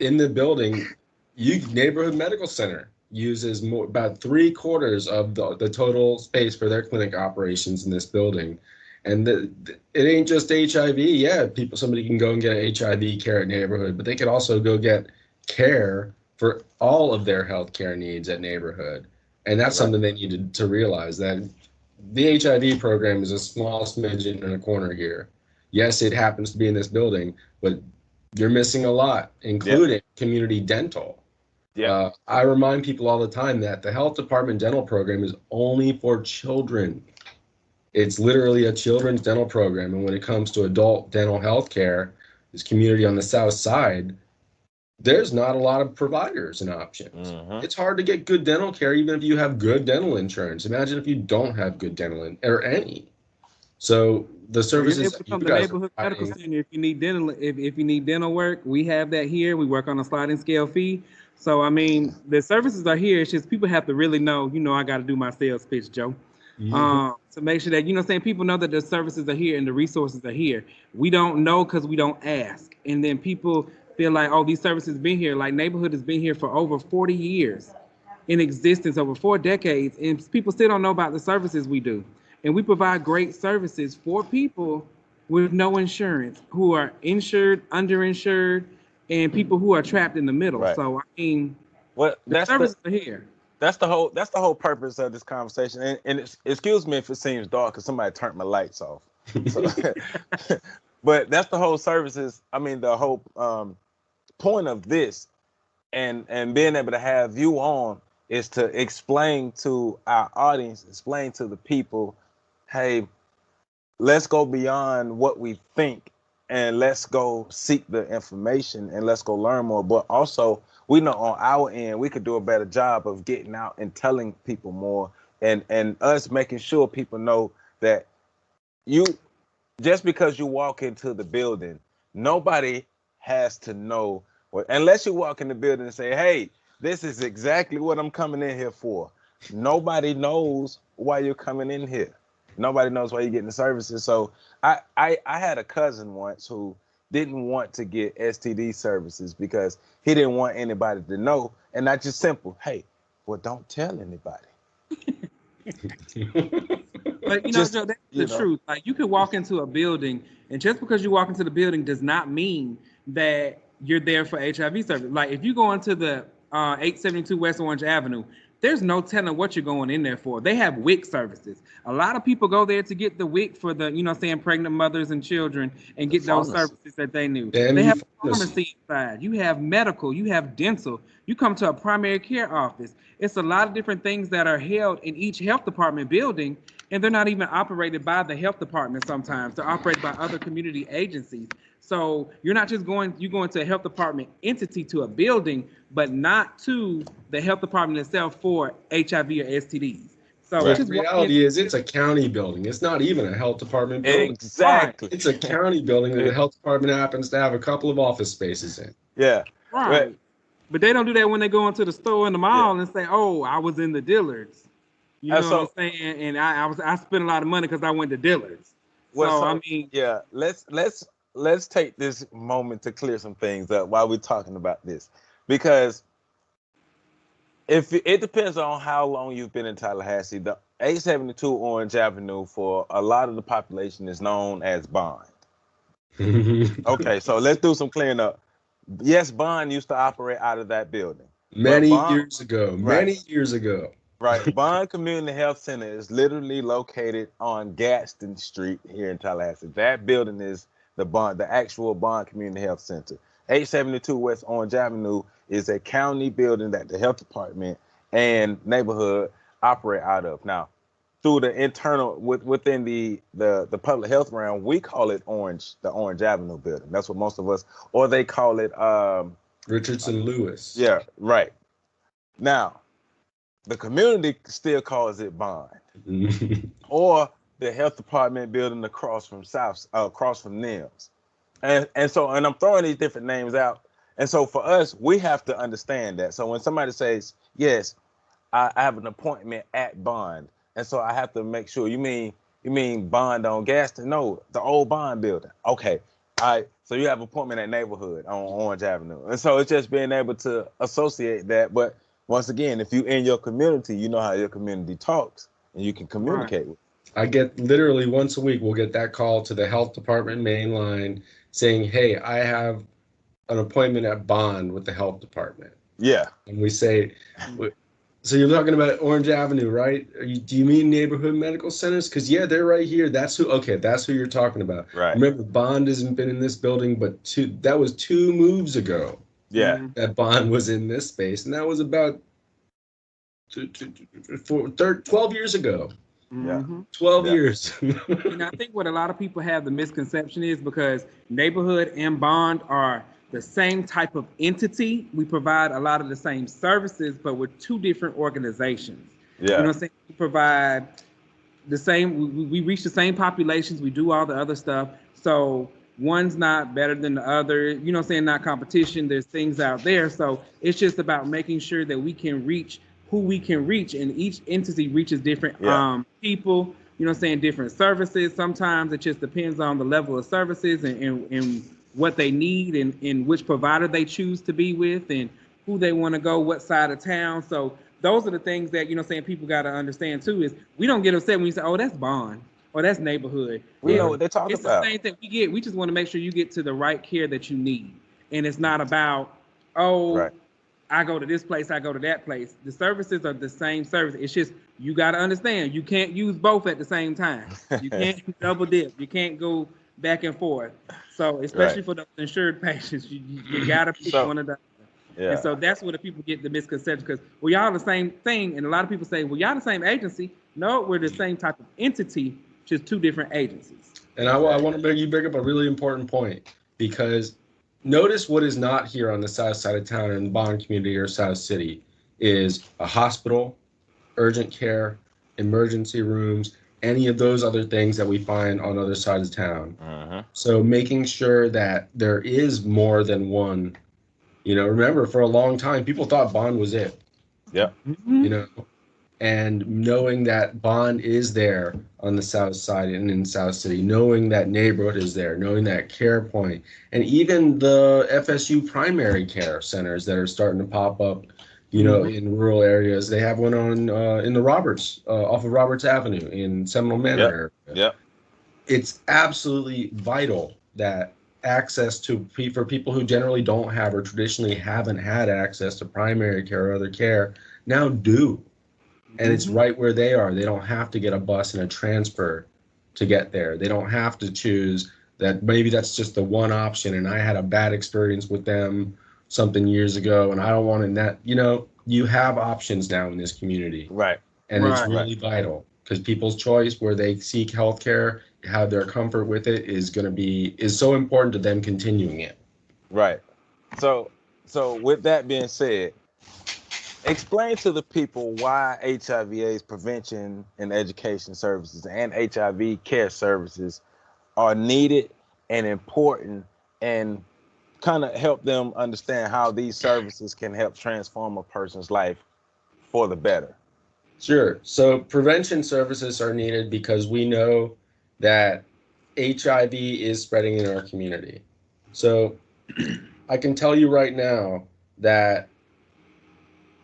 Speaker 3: in the building, you neighborhood medical center uses more about three quarters of the, the total space for their clinic operations in this building. And the, the- it ain't just HIV. Yeah, people somebody can go and get HIV care at neighborhood, but they could also go get care for all of their healthcare needs at neighborhood. And that's
Speaker 1: Right.
Speaker 3: something they need to, to realize that the HIV program is a small smidgen in a corner here. Yes, it happens to be in this building, but you're missing a lot, including community dental.
Speaker 1: Yeah.
Speaker 3: Uh, I remind people all the time that the health department dental program is only for children. It's literally a children's dental program. And when it comes to adult dental health care, this community on the south side, there's not a lot of providers and options.
Speaker 1: Mhm.
Speaker 3: It's hard to get good dental care even if you have good dental insurance. Imagine if you don't have good dental in, or any. So the services
Speaker 2: able to
Speaker 3: that
Speaker 2: come
Speaker 3: you
Speaker 2: to
Speaker 3: guys
Speaker 2: neighborhood
Speaker 3: are
Speaker 2: medical center if you need dental. If, if you need dental work, we have that here. We work on a sliding scale fee. So I mean, the services are here. It's just people have to really know. You know, I got to do my sales pitch, Joe.
Speaker 3: Mhm.
Speaker 2: Um, to make sure that you know, I'm saying people know that the services are here and the resources are here. We don't know because we don't ask, and then people feel like, oh, these services been here. Like neighborhood has been here for over 40 years, in existence over four decades, and people still don't know about the services we do. And we provide great services for people with no insurance, who are insured, underinsured, and people who are trapped in the middle.
Speaker 1: Right.
Speaker 2: So I mean,
Speaker 1: Well,
Speaker 2: the
Speaker 1: that's the,
Speaker 2: services are here.
Speaker 1: that's the whole that's the whole purpose of this conversation. And, and it's, excuse me if it seems dark because somebody turned my lights off. So, [laughs] [laughs] but that's the whole services. I mean, the whole um, point of this, and and being able to have you on is to explain to our audience, explain to the people, hey, let's go beyond what we think and let's go seek the information and let's go learn more. But also, we know on our end we could do a better job of getting out and telling people more, and and us making sure people know that you just because you walk into the building, nobody has to know unless you walk in the building and say, hey, this is exactly what I'm coming in here for. Nobody knows why you're coming in here. Nobody knows why you're getting the services. So I, I I had a cousin once who didn't want to get STD services because he didn't want anybody to know. And that's just simple. Hey, well, don't tell anybody.
Speaker 2: But you know,
Speaker 1: Just,
Speaker 2: Joe, that's the
Speaker 1: know.
Speaker 2: truth. Like you could walk into a building, and just because you walk into the building does not mean that you're there for HIV service. Like if you go into the uh, 872 West Orange Avenue, there's no telling what you're going in there for. They have WIC services. A lot of people go there to get the WIC for the, you know, I'm saying pregnant mothers and children and get those services that they need.
Speaker 3: Damn
Speaker 2: they have
Speaker 3: pharmacy.
Speaker 2: pharmacy inside. You have medical. You have dental. You come to a primary care office. It's a lot of different things that are held in each health department building, and they're not even operated by the health department. Sometimes they're operated by other community agencies. So you're not just going. You go into a health department entity to a building, but not to the health department itself for HIV or STDs. So
Speaker 3: The
Speaker 2: just walk in-
Speaker 3: reality is, it's a county building. It's not even a health department building.
Speaker 1: Exactly.
Speaker 3: It's a county building that the health department happens to have a couple of office spaces in.
Speaker 1: Yeah.
Speaker 2: Right.
Speaker 1: Right.
Speaker 2: But they don't do that when they go into the store in the mall and say, "Oh, I was in the Dillards." You know
Speaker 1: so-
Speaker 2: what I'm saying? And I, I was I spent a lot of money because I went to Dillards.
Speaker 1: Well,
Speaker 2: so, I mean,
Speaker 1: Yeah, let's let's let's take this moment to clear some things up while we're talking about this, because if it, depends on how long you've been in Tallahassee. The 872 Orange Avenue for a lot of the population is known as Bond. [laughs] Okay, so let's do some clearing up. Yes, Bond used to operate out of that building.
Speaker 3: many
Speaker 1: Bond-
Speaker 3: years ago,
Speaker 1: Right.
Speaker 3: many years ago.
Speaker 1: Right. [laughs] Bond Community Health Center is literally located on Gadsden Street here in Tallahassee. That building is the Bond, the actual Bond Community Health Center. 872 West Orange Avenue is a county building that the health department and neighborhood operate out of. Now, through the internal with, within the, the the public health realm, we call it Orange, the Orange Avenue building. That's what most of us, or they call it um,
Speaker 3: Richardson Lewis.
Speaker 1: yeah, right. Now, the community still calls it bond, [laughs] or the health department building across from South, uh, across from NIMS, and and so and I'm throwing these different names out, and so for us, we have to understand that. So when somebody says yes, I, I have an appointment at Bond, and so I have to make sure. You mean you mean Bond on Gadsden? No, the old Bond building. Okay. All right, so you have appointment at neighborhood on Orange Avenue, and so it's just being able to associate that. But once again, if you in your community, you know how your community talks, and you can communicate with.
Speaker 3: I get literally once a week, we'll get that call to the health department main line saying, Hey, I have an appointment at Bond with the health department.
Speaker 1: Yeah,
Speaker 3: And we say, So you're talking about Orange Avenue, right? Are you, do you mean neighborhood medical centers? Because, yeah, they're right here. That's who, okay, that's who you're talking about.
Speaker 1: right.
Speaker 3: Remember, Bond hasn't been in this building, but two, that was two moves ago
Speaker 1: Yeah,
Speaker 2: Mhm.
Speaker 3: that Bond was in this space. And that was about two, two, two, four, thir 12 years ago.
Speaker 1: Yeah.
Speaker 2: Mhm.
Speaker 3: 12
Speaker 1: Yeah.
Speaker 3: years. [laughs]
Speaker 2: And I think what a lot of people have the misconception is because neighborhood and bond are the same type of entity. We provide a lot of the same services, but we're two different organizations. Yeah. You know what I'm saying? We provide the same, we, we reach the same populations, we do all the other stuff. So one's not better than the other, you know what I'm saying? Not competition, there's things out there. So it's just about making sure that we can reach who we can reach and each entity reaches different
Speaker 1: Yeah.
Speaker 2: um people, you know what I'm saying, different services. Sometimes it just depends on the level of services and, and, and what they need and, and which provider they choose to be with and who they want to go, what side of town. So those are the things that you know saying people got to understand too is we don't get upset when you say oh that's bond or that's neighborhood
Speaker 1: we know what they're talking about.
Speaker 2: it's the same thing we get we just want to make sure you get to the right care that you need and it's not about oh
Speaker 1: Right.
Speaker 2: I go to this place i go to that place. The services are the same service. It's just you got to understand you can't use both at the same time. You can't [laughs] double dip. You can't go back and forth. So especially
Speaker 1: Right.
Speaker 2: for those insured [laughs] patients you, you, you got to pick
Speaker 1: So-
Speaker 2: one of the
Speaker 1: Yeah,
Speaker 2: and so that's where the people get the misconception because well, y'all the same thing, and a lot of people say, well, y'all the same agency. No, we're the same type of entity, just two different agencies.
Speaker 3: And I, I want to bring you bring up a really important point because notice what is not here on the south side of town in the Bond community or South City is a hospital, urgent care, emergency rooms, any of those other things that we find on other sides of town.
Speaker 1: Mhm.
Speaker 3: So making sure that there is more than one. You know, remember for a long time people thought Bond was it Yep. you know and knowing that bond is there on the south side and in south city knowing that neighborhood is there knowing that care point and even the fsu primary care centers that are starting to pop up you know in rural areas. They have one on uh, in the roberts uh, off of roberts avenue in seminole manor area.
Speaker 1: Yep.
Speaker 3: it's absolutely vital that access to for people who generally don't have or traditionally haven't had access to primary care or other care now do and it's mm-hmm. right where they are. They don't have to get a bus and a transfer to get there. They don't have to choose that. Maybe that's just the one option. And i had a bad experience with them something years ago and i don't want to that you know you have options now in this community.
Speaker 1: Right.
Speaker 3: and it's really vital because people's choice where they seek healthcare have their comfort with it is going to be is so important to them continuing it.
Speaker 1: Right. So so with that being said, explain to the people why HIV/AIDS prevention and education services and HIV care services are needed and important and kind of help them understand how these services can help transform a person's life for the better?
Speaker 3: Sure. So prevention services are needed because we know that HIV is spreading in our community. So [clears throat] I can tell you right now that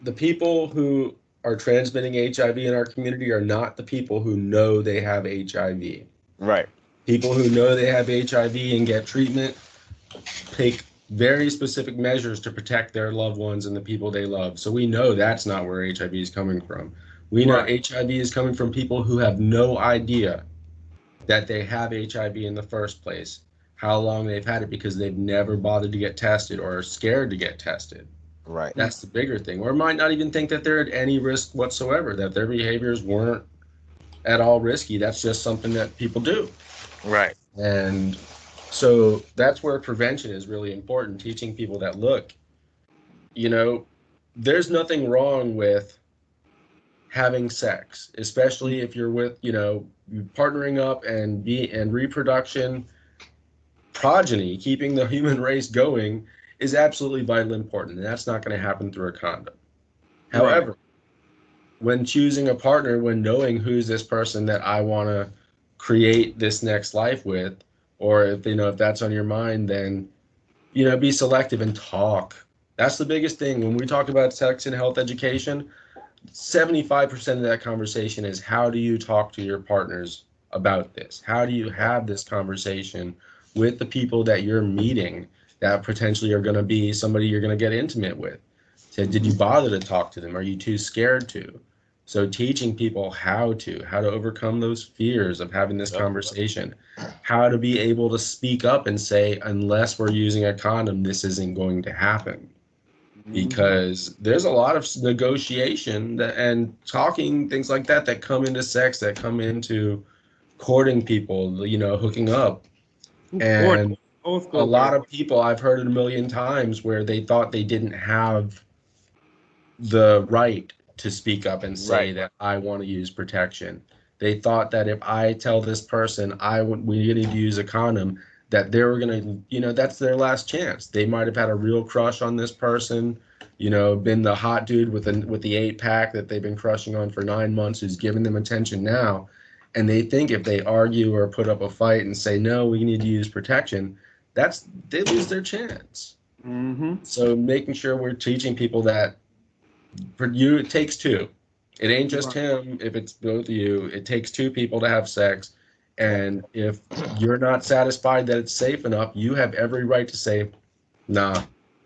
Speaker 3: the people who are transmitting HIV in our community are not the people who know they have HIV.
Speaker 1: Right.
Speaker 3: People who know they have HIV and get treatment take very specific measures to protect their loved ones and the people they love. So we know that's not where HIV is coming from. We know
Speaker 2: Right.
Speaker 3: HIV is coming from people who have no idea that they have HIV in the first place, how long they've had it because they've never bothered to get tested or are scared to get tested.
Speaker 1: Right.
Speaker 3: That's the bigger thing. Or might not even think that they're at any risk whatsoever, that their behaviors weren't at all risky. That's just something that people do.
Speaker 1: Right.
Speaker 3: And so that's where prevention is really important, teaching people that look, you know, there's nothing wrong with having sex, especially if you're with, you know, partnering up and be and reproduction progeny, keeping the [laughs] human race going is absolutely vitally important. And that's not going to happen through a condom.
Speaker 2: Right.
Speaker 3: However, when choosing a partner, when knowing who's this person that I want to create this next life with, or if you know if that's on your mind, then you know be selective and talk. That's the biggest thing when we talk about sex and health education. 75% of that conversation is how do you talk to your partners about this? How do you have this conversation with the people that you're meeting that potentially are going to be somebody you're going to get intimate with? So did you bother to talk to them? Are you too scared to? So teaching people how to, how to overcome those fears of having this conversation, how to be able to speak up and say, unless we're using a condom, this isn't going to happen. Mm-hmm. Because there's a lot of negotiation that, and talking things like that that come into sex, that come into courting people, you know, hooking up. And a lot of people I've heard it a million times where they thought they didn't have the right to speak up and say
Speaker 1: Right.
Speaker 3: that I want to use protection. They thought that if I tell this person I would we need to use a condom, that they were gonna, you know, that's their last chance. They might have had a real crush on this person, you know, been the hot dude with the with the eight pack that they've been crushing on for nine months, who's giving them attention now, and they think if they argue or put up a fight and say no, we need to use protection, that's they lose their chance.
Speaker 2: Mm-hmm.
Speaker 3: So making sure we're teaching people that for you it takes two. It ain't just him if it's both of you. It takes two people to have sex. And if you're not satisfied that it's safe enough, you have every right to say, nah,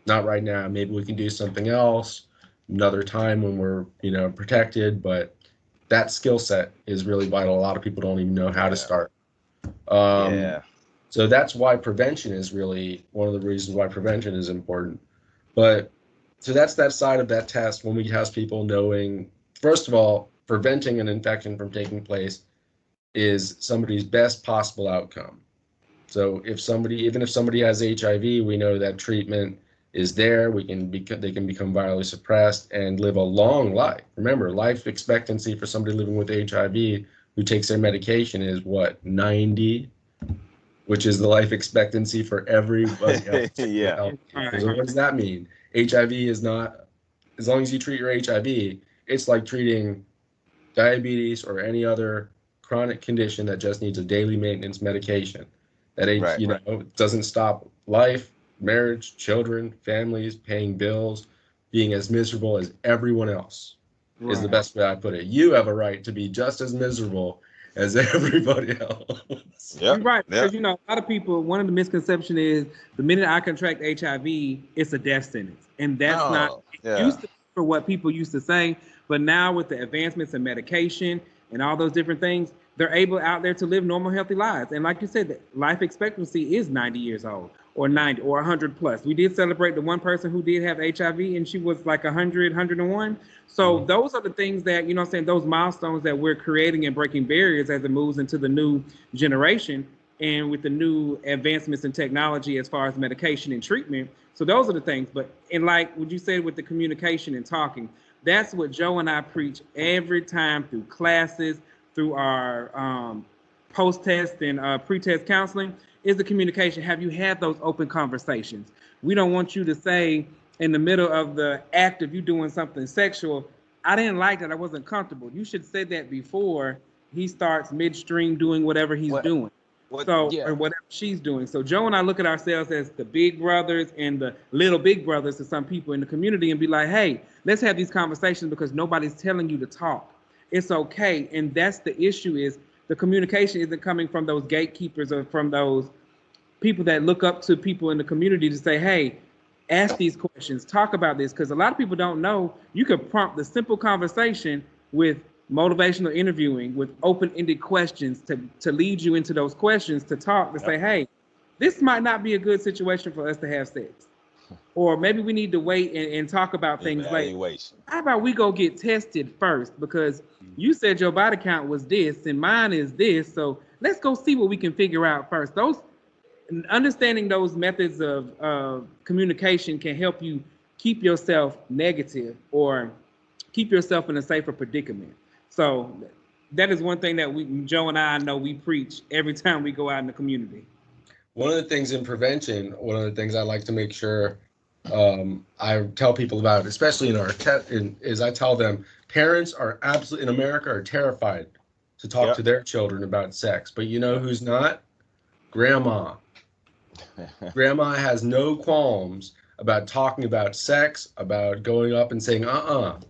Speaker 3: not right now. Maybe we can do something else another time when we're, you know, protected. But that skill set is really vital. A lot of people don't even know how to start. Um,
Speaker 1: yeah.
Speaker 3: So that's why prevention is really one of the reasons why prevention is important. But so that's that side of that test when we test people knowing, first of all, preventing an infection from taking place is somebody's best possible outcome. So if somebody, even if somebody has HIV, we know that treatment is there. We can be, they can become virally suppressed and live a long life. Remember, life expectancy for somebody living with HIV who takes their medication is what 90 which is the life expectancy for everybody [laughs] else.
Speaker 1: Yeah.
Speaker 3: So what does that mean? HIV is not, as long as you treat your HIV, it's like treating diabetes or any other chronic condition that just needs a daily maintenance medication. That H,
Speaker 1: Right,
Speaker 3: you know doesn't stop life, marriage, children, families, paying bills, being as miserable as everyone else is the best way I put it. You have a right to be just as miserable as [laughs] everybody else.
Speaker 1: Yep.
Speaker 2: You're right.
Speaker 1: Yep.
Speaker 2: Because you know, a lot of people, one of the misconceptions is the minute I contract HIV, it's a death sentence. And that's
Speaker 1: No,
Speaker 2: not
Speaker 1: yeah.
Speaker 2: used to for what people used to say. But now with the advancements in medication and all those different things, they're able out there to live normal, healthy lives. And like you said, the life expectancy is 90 years old or 90 or 100 plus. We did celebrate the one person who did have HIV and she was like 100, 101. So those are the things that, you know what I'm saying, those milestones that we're creating and breaking barriers as it moves into the new generation and with the new advancements in technology as far as medication and treatment. So those are the things. But and like what you said with the communication and talking, that's what Joe and I preach every time through classes, through our um, post-test and uh, pre-test counseling, is the communication. Have you had those open conversations? We don't want you to say in the middle of the act of you doing something sexual, I didn't like that. I wasn't comfortable. You should say that before he starts midstream doing whatever he's
Speaker 1: What-
Speaker 2: doing.
Speaker 1: What-
Speaker 2: So
Speaker 1: yeah.
Speaker 2: or whatever she's doing. So Joe and I look at ourselves as the big brothers and the little big brothers to some people in the community and be like, hey, let's have these conversations because nobody's telling you to talk. It's okay. And that's the issue is the communication isn't coming from those gatekeepers or from those people that look up to people in the community to say, hey, ask these questions, talk about this. Because a lot of people don't know you could prompt the simple conversation with motivational interviewing, with open-ended questions to, to lead you into those questions to talk to say, hey, this might not be a good situation for us to have sex. [laughs] Or maybe we need to wait and, and talk about things later. How about we go get tested first? Because mm-hmm. you said your body count was this and mine is this. So let's go see what we can figure out first. Those understanding those methods of uh, communication can help you keep yourself negative or keep yourself in a safer predicament. So that is one thing that we Joe and I know we preach every time we go out in the community.
Speaker 3: One of the things in prevention, one of the things I like to make sure um, I tell people about, especially in our te- in, is I tell them parents are absolutely in America are terrified to talk
Speaker 1: Yep.
Speaker 3: to their children about sex, but you know who's not? Grandma. [laughs] Grandma has no qualms about talking about sex, about going up and saying, "Uh-uh,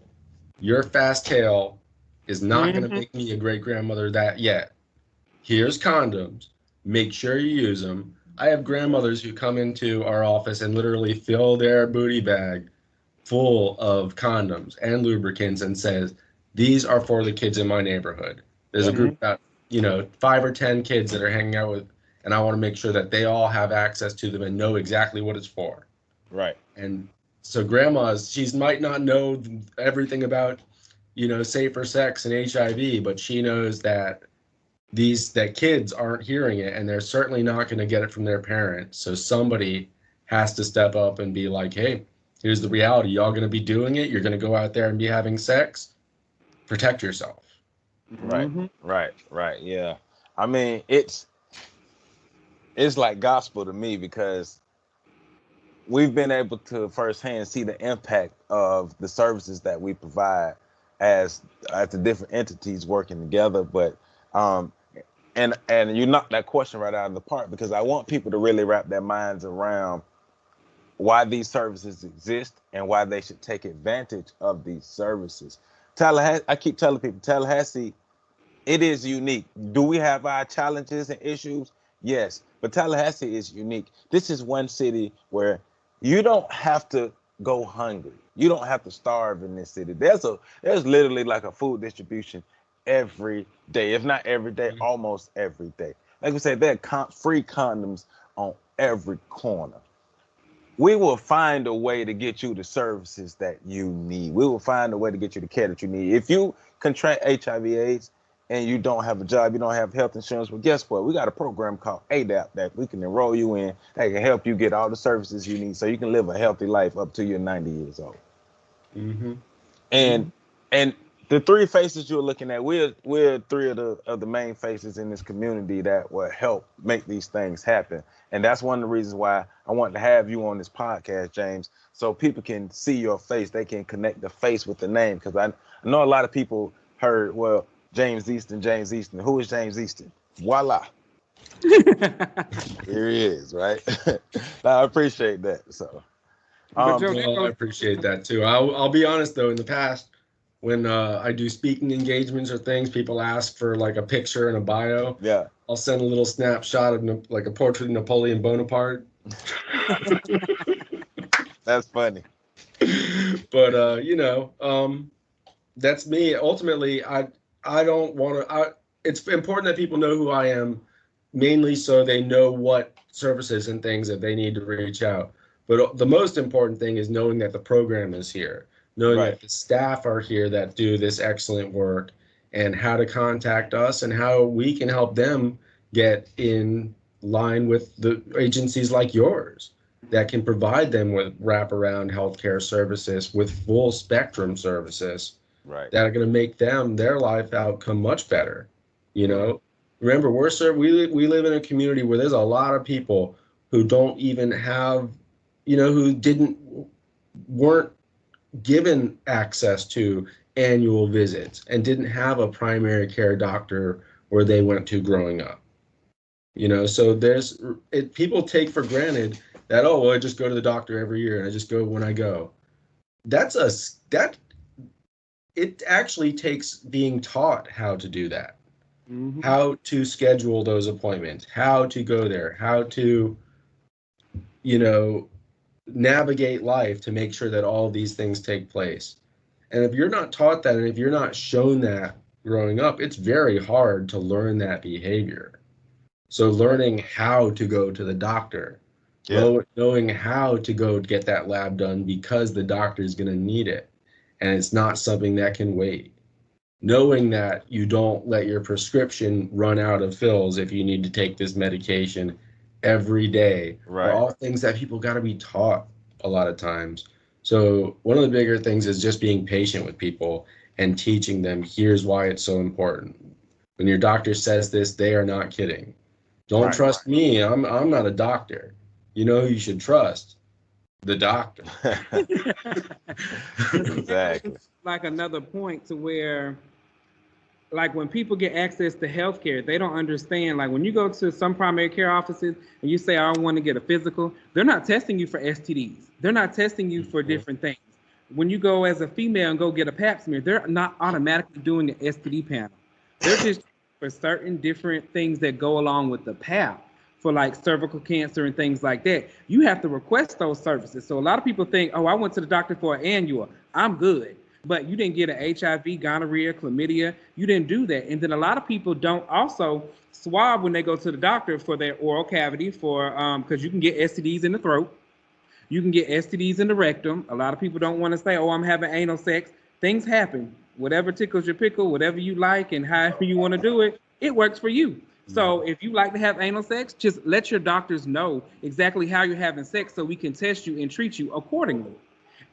Speaker 3: your fast tail is not going to
Speaker 2: mm-hmm.
Speaker 3: make me a great grandmother that yet. Here's condoms. Make sure you use them." I have grandmothers who come into our office and literally fill their booty bag full of condoms and lubricants and says, "These are for the kids in my neighborhood." There's a mm-hmm. group about you know five or ten kids that are hanging out with, and I want to make sure that they all have access to them and know exactly what it's for.
Speaker 1: Right.
Speaker 3: And so grandma's she's might not know everything about you know safer sex and HIV, but she knows that these that kids aren't hearing it and they're certainly not going to get it from their parents. So somebody has to step up and be like, "Hey, here's the reality. Y'all going to be doing it. You're going to go out there and be having sex. Protect yourself."
Speaker 1: Right.
Speaker 2: Mhm.
Speaker 1: Right, right, yeah. I mean, it's it's like gospel to me because we've been able to firsthand see the impact of the services that we provide as as the different entities working together. But um and and you knocked that question right out of the park because I want people to really wrap their minds around why these services exist and why they should take advantage of these services. Tallahassee, I keep telling people, Tallahassee, it is unique. Do we have our challenges and issues? Yes, but Tallahassee is unique. This is one city where you don't have to go hungry. You don't have to starve in this city. There's a there's literally like a food distribution every day, if not every day,
Speaker 3: Mhm.
Speaker 1: almost every day. Like we said, there are con- free condoms on every corner we will find a way to get you the services that you need. We will find a way to get you the care that you need. If you contract HIV/AIDS and you don't have a job, you don't have health insurance, well, guess what? We got a program called ADAP that we can enroll you in that can help you get all the services you need so you can live a healthy life up to you're 90 years old.
Speaker 3: Mm-hmm.
Speaker 1: And and the three faces you're looking at, we're we're three of the of the main faces in this community that will help make these things happen. And that's one of the reasons why I want to have you on this podcast, James, so people can see your face. They can connect the face with the name. Because I, I know a lot of people heard, well, James Easton, James Easton. Who is James Easton? Voila. [laughs] Here he is, right? [laughs] I appreciate that. So um,
Speaker 2: Joe,
Speaker 3: Well, I appreciate that too. I'll, I'll be honest though, in the past, when uh, I do speaking engagements or things, people ask for like a picture and a bio.
Speaker 1: yeah.
Speaker 3: I'll send a little snapshot of like a portrait of Napoleon Bonaparte. [laughs]
Speaker 1: That's funny.
Speaker 3: but uh, you know, um, that's me. Ultimately, I I don't want to. It's important that people know who I am, mainly so they know what services and things that they need to reach out. But the most important thing is knowing that the program is here, knowing
Speaker 1: Right.
Speaker 3: that the staff are here that do this excellent work, and how to contact us and how we can help them get in line with the agencies like yours that can provide them with wraparound healthcare services with full spectrum services
Speaker 1: Right.
Speaker 3: that are going to make them their life outcome much better you know Remember, we're serve, we we live in a community where there's a lot of people who don't even have, you know, who didn't weren't given access to annual visits and didn't have a primary care doctor where they went to growing up. You know, so there's it people take for granted that oh, well, I just go to the doctor every year and I just go when I go. That's a that it actually takes being taught how to do that.
Speaker 2: Mhm.
Speaker 3: How to schedule those appointments, how to go there, how to you know navigate life to make sure that all these things take place. And if you're not taught that and if you're not shown that growing up, it's very hard to learn that behavior. So learning how to go to the doctor,
Speaker 1: Yeah.
Speaker 3: knowing how to go get that lab done because the doctor is going to need it and it's not something that can wait. Knowing that you don't let your prescription run out of fills if you need to take this medication every day
Speaker 1: Right.
Speaker 3: are all things that people got to be taught a lot of times. So one of the bigger things is just being patient with people and teaching them here's why it's so important. When your doctor says this, they are not kidding. Don't
Speaker 1: Right,
Speaker 3: trust me. I'm I'm not a doctor. You know who you should trust? The doctor. [laughs]
Speaker 1: exactly.
Speaker 2: like another point to where like when people get access to healthcare, they don't understand. Like when you go to some primary care offices and you say, I want to get a physical, they're not testing you for STDs. They're not testing you for
Speaker 3: Mhm.
Speaker 2: different things. When you go as a female and go get a pap smear, they're not automatically doing an STD panel. They're just [laughs] for certain different things that go along with the pap for like cervical cancer and things like that. You have to request those services. So a lot of people think, oh, I went to the doctor for an annual. I'm good. But you didn't get an HIV, gonorrhea, chlamydia. You didn't do that. And then a lot of people don't also swab when they go to the doctor for their oral cavity for um because you can get STDs in the throat. You can get STDs in the rectum. A lot of people don't want to say, oh, I'm having anal sex. Things happen. Whatever tickles your pickle, whatever you like and however you want to do it, it works for you. So if you like to have anal sex, just let your doctors know exactly how you're having sex so we can test you and treat you accordingly.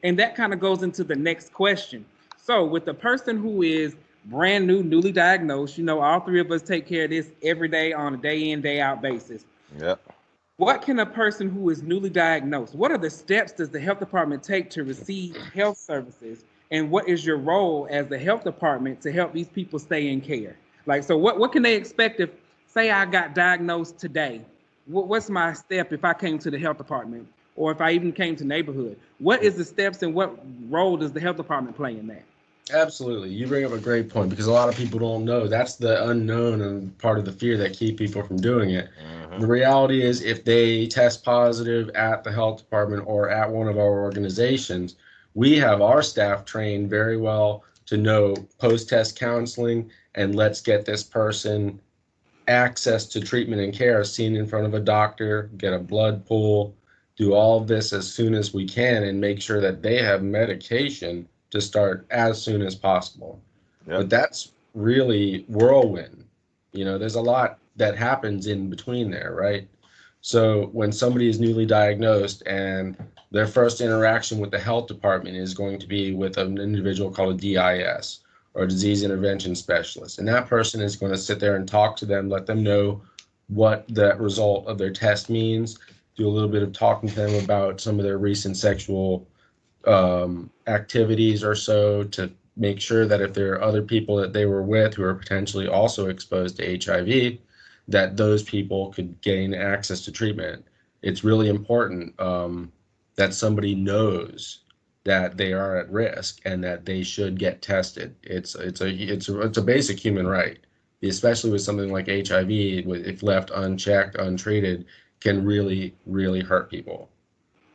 Speaker 2: And that kind of goes into the next question. So with the person who is brand new, newly diagnosed, you know, all three of us take care of this every day on a day in, day out basis.
Speaker 1: Yep.
Speaker 2: What can a person who is newly diagnosed, what are the steps does the health department take to receive health services? And what is your role as the health department to help these people stay in care? Like, so what, what can they expect if, say I got diagnosed today? What, what's my step if I came to the health department? Or if I even came to neighborhood? What is the steps and what role does the health department play in that?
Speaker 3: Absolutely. You bring up a great point because a lot of people don't know. That's the unknown and part of the fear that keep people from doing it.
Speaker 1: Mhm.
Speaker 3: The reality is if they test positive at the health department or at one of our organizations, we have our staff trained very well to know post-test counseling and let's get this person access to treatment and care seen in front of a doctor, get a blood pull, do all of this as soon as we can and make sure that they have medication to start as soon as possible.
Speaker 1: Yep.
Speaker 3: But that's really whirlwind. You know, there's a lot that happens in between there, right? So when somebody is newly diagnosed and their first interaction with the health department is going to be with an individual called a DIS or disease intervention specialist. And that person is going to sit there and talk to them, let them know what the result of their test means, do a little bit of talking to them about some of their recent sexual um, activities or so to make sure that if there are other people that they were with who are potentially also exposed to HIV, that those people could gain access to treatment. It's really important um, that somebody knows that they are at risk and that they should get tested. It's it's a it's a, it's a basic human right, especially with something like HIV. If left unchecked, untreated, can really really hurt people.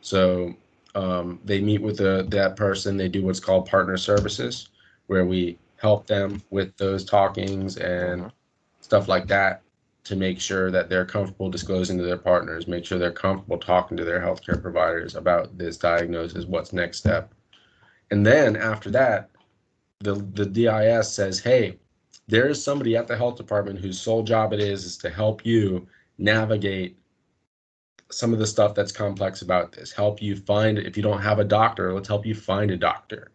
Speaker 3: So um, they meet with the, that person. They do what's called partner services, where we help them with those talkings and
Speaker 1: Mhm.
Speaker 3: stuff like that to make sure that they're comfortable disclosing to their partners, make sure they're comfortable talking to their healthcare providers about this diagnosis, what's next step. And then after that, the, the DIS says, hey, there is somebody at the health department whose sole job it is is to help you navigate some of the stuff that's complex about this. Help you find if you don't have a doctor, let's help you find a doctor.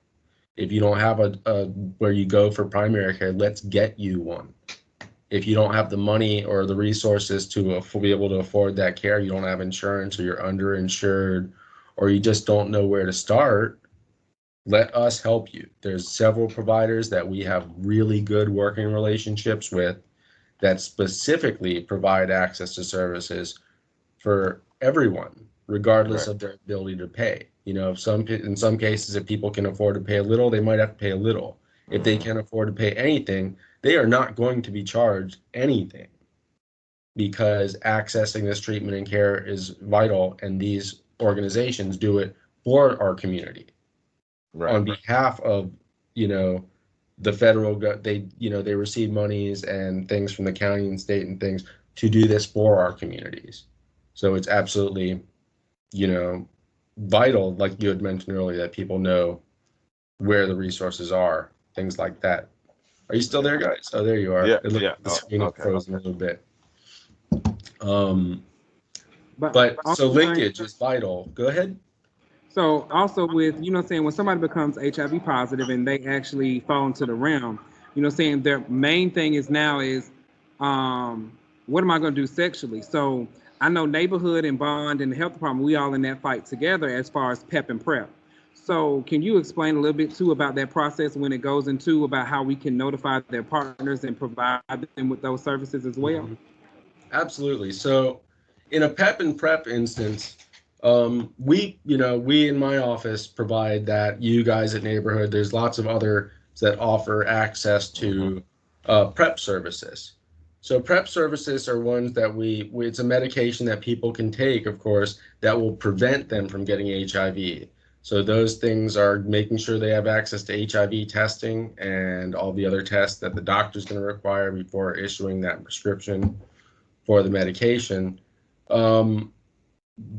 Speaker 3: If you don't have a, a where you go for primary care, let's get you one. If you don't have the money or the resources to be able to afford that care, you don't have insurance or you're underinsured or you just don't know where to start, let us help you. There's several providers that we have really good working relationships with that specifically provide access to services for everyone, regardless
Speaker 1: Right.
Speaker 3: of their ability to pay. You know, if some in some cases, if people can afford to pay a little, they might have to pay a little. If they
Speaker 1: Mhm.
Speaker 3: can't afford to pay anything, they are not going to be charged anything because accessing this treatment and care is vital, and these organizations do it for our community.
Speaker 1: Right.
Speaker 3: on behalf of you know the federal go- they you know they receive monies and things from the county and state and things to do this for our communities. So it's absolutely you know vital like you had mentioned earlier that people know where the resources are things like that are you still there guys oh there you are
Speaker 1: Yeah,
Speaker 3: it looked
Speaker 1: yeah.
Speaker 3: like the
Speaker 1: Oh,
Speaker 3: screen
Speaker 1: okay,
Speaker 3: frozen a little bit um
Speaker 2: But,
Speaker 3: but so linkage is vital go ahead
Speaker 2: So also with, you know saying, when somebody becomes HIV positive and they actually fall into the realm, you know saying, their main thing is now is um what am I gonna do sexually? So I know neighborhood and bond and the health department, we all in that fight together as far as PEP and PrEP. So can you explain a little bit too about that process when it goes into about how we can notify their partners and provide them with those services as well?
Speaker 3: Absolutely. So, in a PEP and PrEP instance, um, we, you know, we in my office provide that. You guys at Neighborhood, there's lots of other that offer access to uh, PrEP services. So, PrEP services are ones that we, it's a medication that people can take, of course, that will prevent them from getting HIV. So, those things are making sure they have access to HIV testing and all the other tests that the doctor's going to require before issuing that prescription for the medication. Um,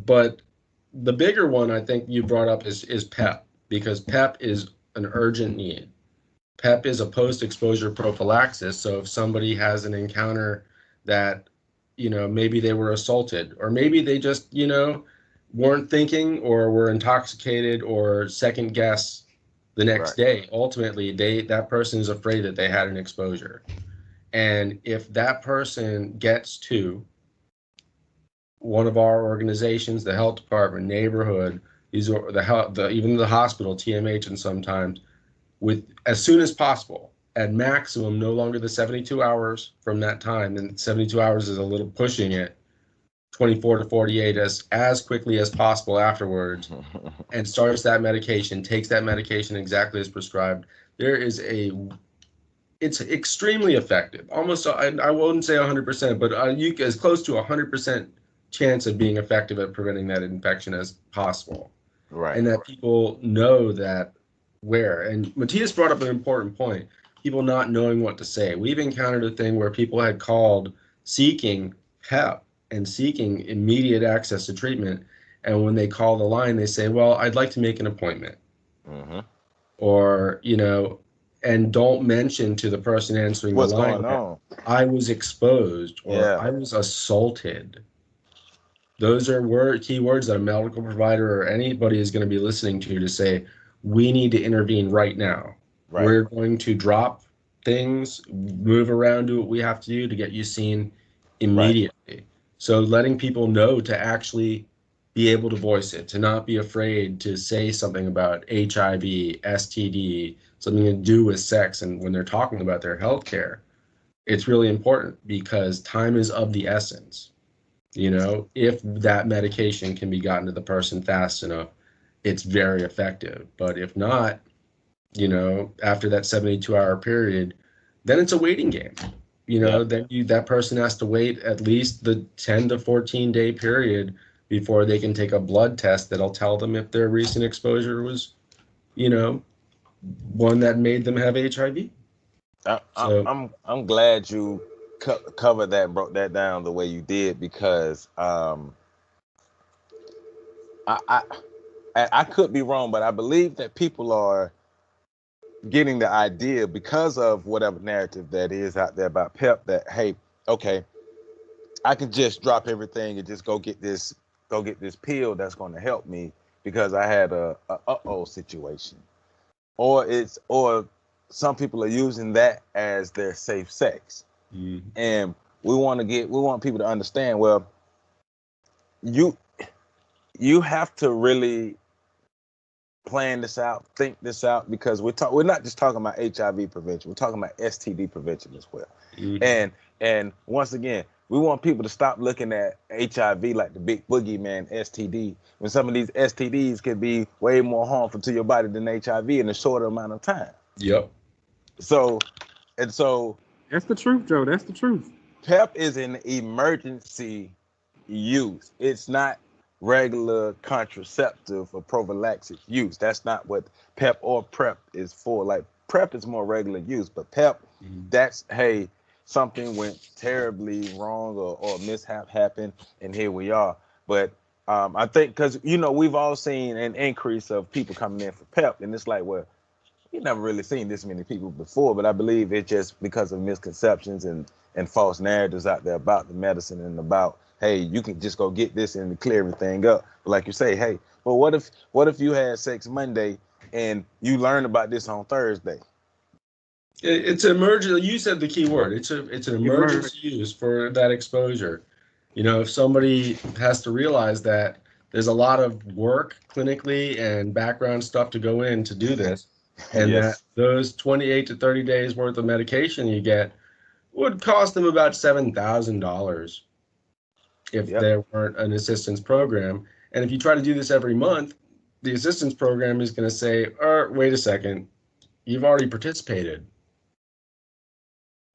Speaker 3: but the bigger one I think you brought up is is PEP because PEP is an urgent need. PEP is a post-exposure prophylaxis. So if somebody has an encounter that, you know, maybe they were assaulted or maybe they just, you know, weren't thinking or were intoxicated or second guess the next
Speaker 1: Right.
Speaker 3: day. Ultimately, they that person is afraid that they had an exposure. And if that person gets to one of our organizations, the health department, neighborhood, these are the health, the even the hospital, TMH, and sometimes with as soon as possible, at maximum, no longer the 72 hours from that time. And 72 hours is a little pushing it. 24 to 48 as as quickly as possible afterwards [laughs] and starts that medication, takes that medication exactly as prescribed, there is a it's extremely effective. Almost I, I wouldn't say 100%, but uh, you as close to 100% chance of being effective at preventing that infection as possible.
Speaker 1: right.
Speaker 3: And that people know that where. And Matthias brought up an important point. People not knowing what to say. We've encountered a thing where people had called seeking PEP and seeking immediate access to treatment. And when they call the line, they say, Well, I'd like to make an appointment.
Speaker 1: Mhm.
Speaker 3: Or, you know, and don't mention to the person answering
Speaker 1: What's
Speaker 3: the line? I was exposed or
Speaker 1: Yeah.
Speaker 3: I was assaulted. Those are word key words that a medical provider or anybody is going to be listening to to say, we need to intervene right now.
Speaker 1: Right.
Speaker 3: We're going to drop things, move around, do what we have to do to get you seen immediately. So letting people know to actually be able to voice it, to not be afraid to say something about HIV, STD, something to do with sex, and when they're talking about their health care, it's really important because time is of the essence. You know, if that medication can be gotten to the person fast enough, it's very effective. But if not, you know, after that 72 hour period, then it's a waiting game. You know,
Speaker 1: Yeah.
Speaker 3: then you that person has to wait at least the 10 to 14 day period before they can take a blood test that'll tell them if their recent exposure was, you know, one that made them have HIV.
Speaker 1: I,
Speaker 3: So-
Speaker 1: I'm I'm glad you co- covered that, broke that down the way you did because um, I I I could be wrong, but I believe that people are getting the idea because of whatever narrative that is out there about PEP that hey, okay, I can just drop everything and just go get this go get this pill that's going to help me because I had a, a uh oh situation, or it's or some people are using that as their safe sex.
Speaker 3: Mm.
Speaker 1: and we want to get we want people to understand well you you have to really plan this out think this out because we're talking we're not just talking about hiv prevention we're talking about std prevention as well
Speaker 3: Mhm.
Speaker 1: and and once again we want people to stop looking at hiv like the big boogeyman std when some of these stds could be way more harmful to your body than hiv in a shorter amount of time
Speaker 3: Yep.
Speaker 1: so and so
Speaker 2: That's the truth, Joe. That's the truth.
Speaker 1: PEP is an emergency use. It's not regular contraceptive or prophylaxis use. That's not what PEP or PrEP is for. Like PrEP is more regular use, but PEP,
Speaker 3: Mhm.
Speaker 1: that's hey, something went terribly wrong or, or mishap happened, and here we are. But um, I think because you know we've all seen an increase of people coming in for PEP, and it's like, well, we never really seen this many people before. But I believe it's just because of misconceptions and and false narratives out there about the medicine and about hey, you can just go get this and clear everything up. But like you say, hey, but what if what if you had sex Monday and you learned about this on Thursday?
Speaker 3: It's an emergency. You said the key word. It's a it's an emergency use for that exposure. You know, if somebody has to realize that there's a lot of work clinically and background stuff to go in to do this, and
Speaker 1: Yes.
Speaker 3: that those 28 to 30 days worth of medication you get would cost them about seven thousand dollars if
Speaker 1: Yep.
Speaker 3: there weren't an assistance program. And if you try to do this every month, the assistance program is going to say, "Er, wait a second, you've already participated." [laughs]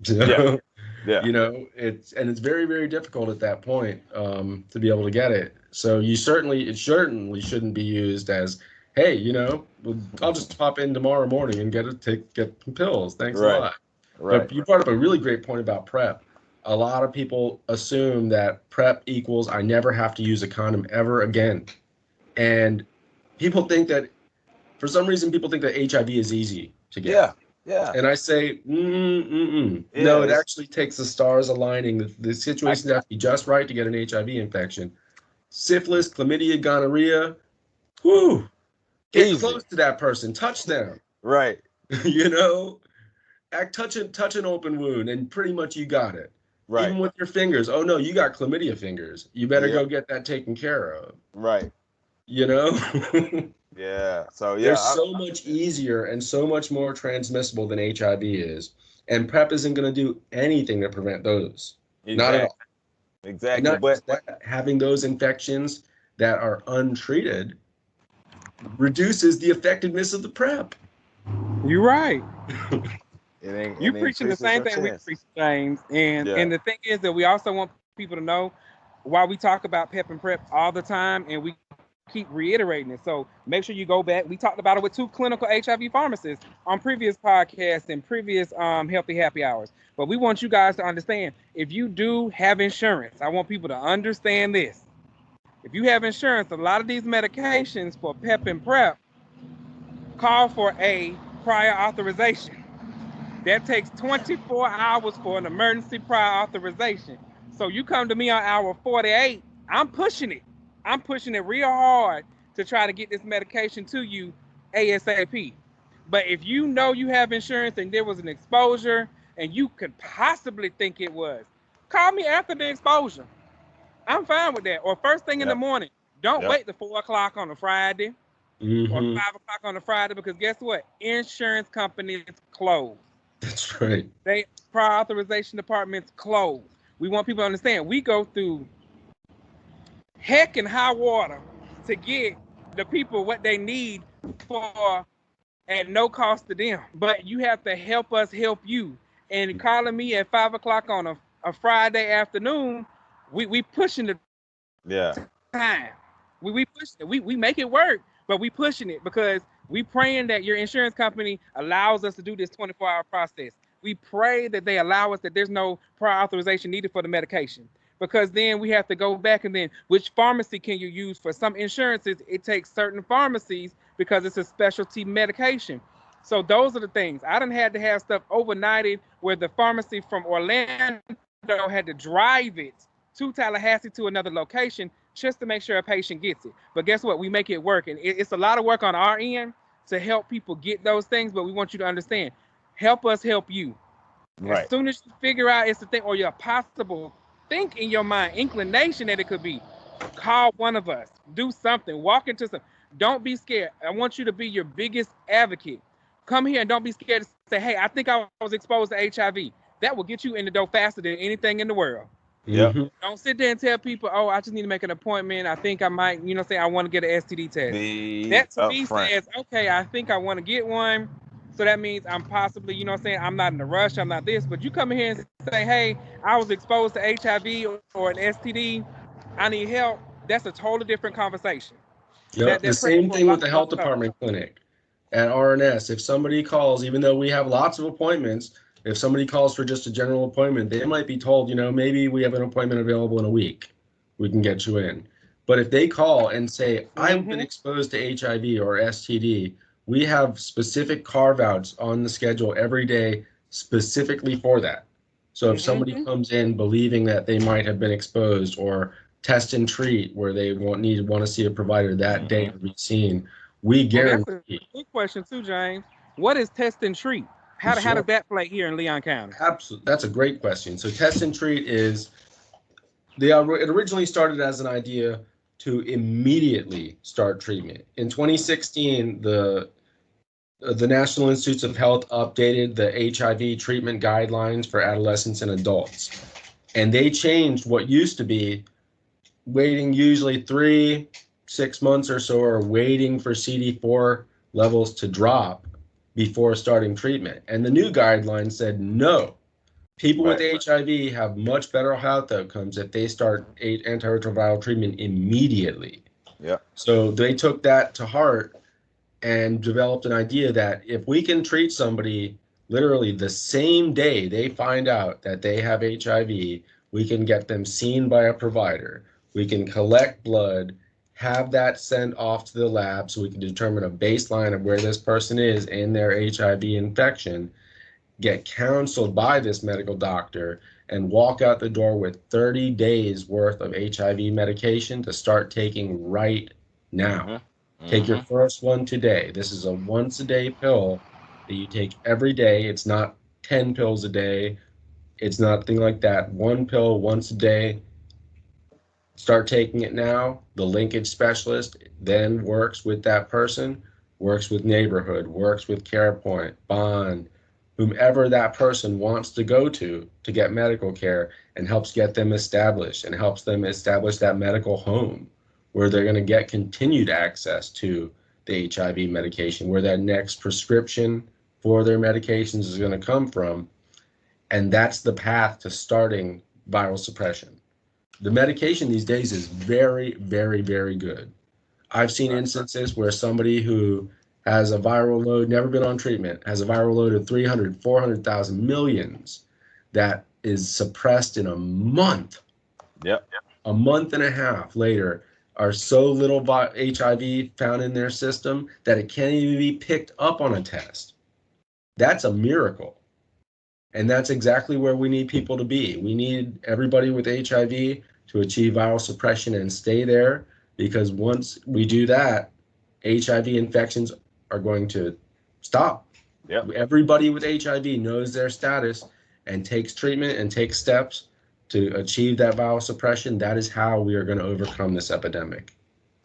Speaker 3: You know?
Speaker 1: Yeah. Yeah.
Speaker 3: You know, it's and it's very very difficult at that point um, to be able to get it. So you certainly it certainly shouldn't be used as, hey, you know, I'll just pop in tomorrow morning and get a take get some pills. Thanks
Speaker 1: Right.
Speaker 3: a lot.
Speaker 1: Right.
Speaker 3: But you brought up a really great point about prep. A lot of people assume that prep equals I never have to use a condom ever again. And people think that for some reason people think that HIV is easy to get.
Speaker 1: Yeah. Yeah.
Speaker 3: And I say, mm, mm, no,
Speaker 1: Yeah,
Speaker 3: it actually takes the stars aligning. The, the situations have to be just right to get an HIV infection. Syphilis, chlamydia, gonorrhea, whoo, get
Speaker 1: Easy.
Speaker 3: close to that person, touch them.
Speaker 1: Right. [laughs]
Speaker 3: you know, act touch touch an open wound, and pretty much you got it.
Speaker 1: Right.
Speaker 3: Even with your fingers. Oh no, you got chlamydia fingers. You better
Speaker 1: Yeah.
Speaker 3: go get that taken care of.
Speaker 1: Right.
Speaker 3: You know, [laughs]
Speaker 1: Yeah. So yeah.
Speaker 3: they're
Speaker 1: I-
Speaker 3: so much easier and so much more transmissible than HIV is, and PrEP isn't going to do anything to prevent those. Not at all.
Speaker 1: Exactly.
Speaker 3: not
Speaker 1: But
Speaker 3: that, having those infections that are untreated reduces the effectiveness of the PrEP.
Speaker 2: You're right. [laughs]
Speaker 1: it ain't,
Speaker 2: You preaching the same
Speaker 1: your
Speaker 2: thing we preach, James. And
Speaker 1: Yeah.
Speaker 2: and the thing is that we also want people to know why we talk about PEP and PrEP all the time, and we keep reiterating it. So make sure you go back. We talked about it with two clinical HIV pharmacists on previous podcasts and previous um, healthy happy hours. But we want you guys to understand if you do have insurance, I want people to understand this. If you have insurance, a lot of these medications for PEP and PrEP call for a prior authorization. That takes 24 hours for an emergency prior authorization. So you come to me on hour 48, I'm pushing it. I'm pushing it real hard to try to get this medication to you ASAP. But if you know you have insurance and there was an exposure and you could possibly think it was, call me after the exposure. I'm fine with that. Or first thing in the morning. Don't
Speaker 1: Yep.
Speaker 2: wait till four o'clock on a Friday or
Speaker 3: Mhm.
Speaker 2: five o'clock on a Friday because guess what? Insurance companies close.
Speaker 3: That's right.
Speaker 2: They prior authorization departments close. We want people to understand we go through heck and high water to get the people what they need for at no cost to them. But you have to help us help you. And calling me at five o'clock on a, a Friday afternoon, we we pushing the
Speaker 1: Yeah.
Speaker 2: time. We we push it. We we make it work, but we pushing it because we praying that your insurance company allows us to do this 24 hour process. We pray that they allow us that there's no prior authorization needed for the medication. Because then we have to go back and then which pharmacy can you use for some insurances? It takes certain pharmacies because it's a specialty medication. So those are the things. I done had to have stuff overnighted where the pharmacy from Orlando had to drive it to Tallahassee to another location just to make sure a patient gets it. But guess what? We make it work. And it's a lot of work on our end to help people get those things. But we want you to understand help us help you.
Speaker 1: Right.
Speaker 2: As soon as you figure out it's a thing or your possible think in your mind, inclination that it could be, call one of us, do something, walk into some. Don't be scared. I want you to be your biggest advocate. Come here and don't be scared to say, hey, I think I was exposed to HIV. That will get you in the door faster than anything in the world.
Speaker 1: Yeah.
Speaker 3: Mhm.
Speaker 2: Don't sit there and tell people, oh, I just need to make an appointment. I think I might, you know, say I want to get an STD test.
Speaker 1: Be
Speaker 2: that to me
Speaker 1: upfront.
Speaker 2: says, okay, I think I want to get one. So that means I'm possibly, you know I'm saying, I'm not in a rush, I'm not this, but you come in here and say, hey, I was exposed to HIV or, or an STD, I need help. That's a totally different conversation.
Speaker 3: Yep.
Speaker 2: That-
Speaker 3: the same thing with the health
Speaker 2: lock up.
Speaker 3: department clinic at RNS. If somebody calls, even though we have lots of appointments, if somebody calls for just a general appointment, they might be told, you know, maybe we have an appointment available in a week. We can get you in. But if they call and say, I've been
Speaker 2: Mhm.
Speaker 3: exposed to HIV or STD, we have specific carve outs on the schedule every day specifically for that. So if somebody
Speaker 2: Mhm.
Speaker 3: comes in believing that they might have been exposed or test and treat where they want need want to see a provider that day to be seen, we
Speaker 2: Well, that's a good question too, James. What is test and treat? How, how
Speaker 3: Sure.
Speaker 2: does that play here in Leon County?
Speaker 3: Absolutely, that's a great question. So test and treat is the it originally started as an idea to immediately start treatment. In 2016, the the National Institutes of Health updated the HIV treatment guidelines for adolescents and adults. And they changed what used to be waiting usually three, six months or so, or waiting for CD4 levels to drop before starting treatment. And the new guidelines said no. People with HIV have much better health outcomes if they start antiretroviral treatment immediately.
Speaker 1: Yeah.
Speaker 3: So they took that to heart and developed an idea that if we can treat somebody literally the same day they find out that they have HIV, we can get them seen by a provider. We can collect blood, have that sent off to the lab so we can determine a baseline of where this person is in their HIV infection, get counseled by this medical doctor, and walk out the door with 30 days worth of HIV medication to start taking right now. Mm-hmm. Take your mm-hmm. first one today. This is a once a day pill that you take every day. It's not 10 pills a day. It's nothing like that. One pill once a day. Start taking it now. The linkage specialist then works with that person, works with neighborhood, works with CarePoint, Bond, whomever that person wants to go to to get medical care and helps get them established and helps them establish that medical home where they're going to get continued access to the HIV medication, where that next prescription for their medications is going to come from. And that's the path to starting viral suppression. The medication these days is very, very, very good. I've seen instances where somebody who has a viral load, never been on treatment, has a viral load of 300, 400,000 millions that is suppressed in a month.
Speaker 1: Yep.
Speaker 3: A month and a half later, are so little HIV found in their system that it can't even be picked up on a test. That's a miracle. And that's exactly where we need people to be. We need everybody with HIV to achieve viral suppression and stay there because once we do that, HIV infections are going to stop.
Speaker 1: Yep.
Speaker 3: Everybody with HIV knows their status and takes treatment and takes steps to achieve that viral suppression. That is how we are going to overcome this epidemic.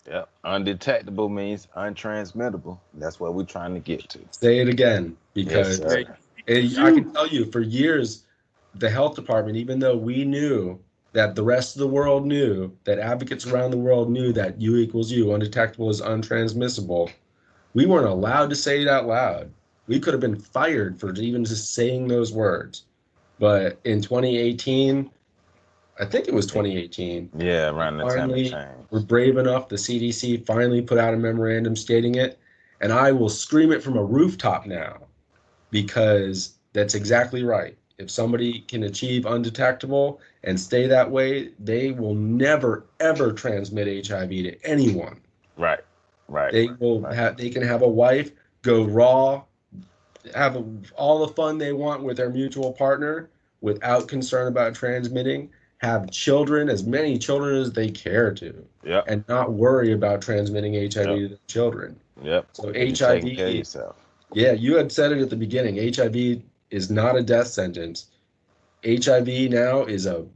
Speaker 1: Yep. Undetectable means untransmittable. That's what we're trying to get to.
Speaker 3: Say it again because
Speaker 1: sir.
Speaker 3: it- I can tell you for years, the health department, even though we knew that the rest of the world knew, that advocates mm-hmm. around the world knew that U equals U, undetectable is untransmissible, we weren't allowed to say it out loud. We could have been fired for even just saying those words. But in 2018, I think it was 2018,
Speaker 1: Yeah, around the time of change.
Speaker 3: we're brave enough. The CDC finally put out a memorandum stating it, and I will scream it from a rooftop now because that's exactly right. If somebody can achieve undetectable and stay that way, they will never ever transmit HIV to anyone.
Speaker 1: Right. Right.
Speaker 3: They will
Speaker 1: right.
Speaker 3: have they can have a wife, go raw, have a, all the fun they want with their mutual partner without concern about transmitting, have children, as many children as they care to
Speaker 1: Yep.
Speaker 3: and not worry about transmitting HIV to the children.
Speaker 1: Yep.
Speaker 3: So
Speaker 1: You're taking care of
Speaker 3: HIV, yeah, you had said it at the beginning. HIV is not a death sentence. HIV now is a,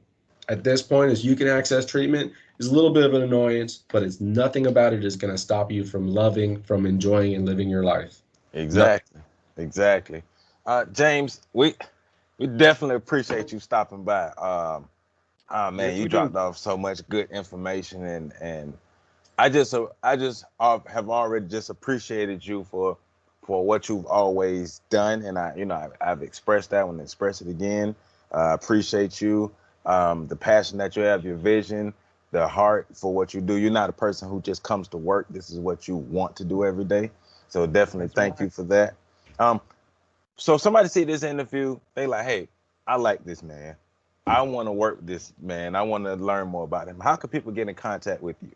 Speaker 3: at this point, as you can access treatment, is a little bit of an annoyance, but it's nothing about it is going to stop you from loving, from enjoying, and living your life.
Speaker 1: Exactly. Exactly. Uh, James, we we definitely appreciate you stopping by. Um, oh man,
Speaker 2: Yes,
Speaker 1: you dropped
Speaker 2: do.
Speaker 1: off so much good information, and and I just uh, I just uh, have already just appreciated you for for what you've always done, and I you know I've, I've expressed that and express it again. Uh, appreciate you, um, the passion that you have, your vision, the heart for what you do. You're not a person who just comes to work. This is what you want to do every day. So definitely
Speaker 2: That's
Speaker 1: thank
Speaker 2: right.
Speaker 1: you for that. Um, so somebody see this interview, they like, hey, I like this man. I want to work with this man. I want to learn more about him. How can people get in contact with you?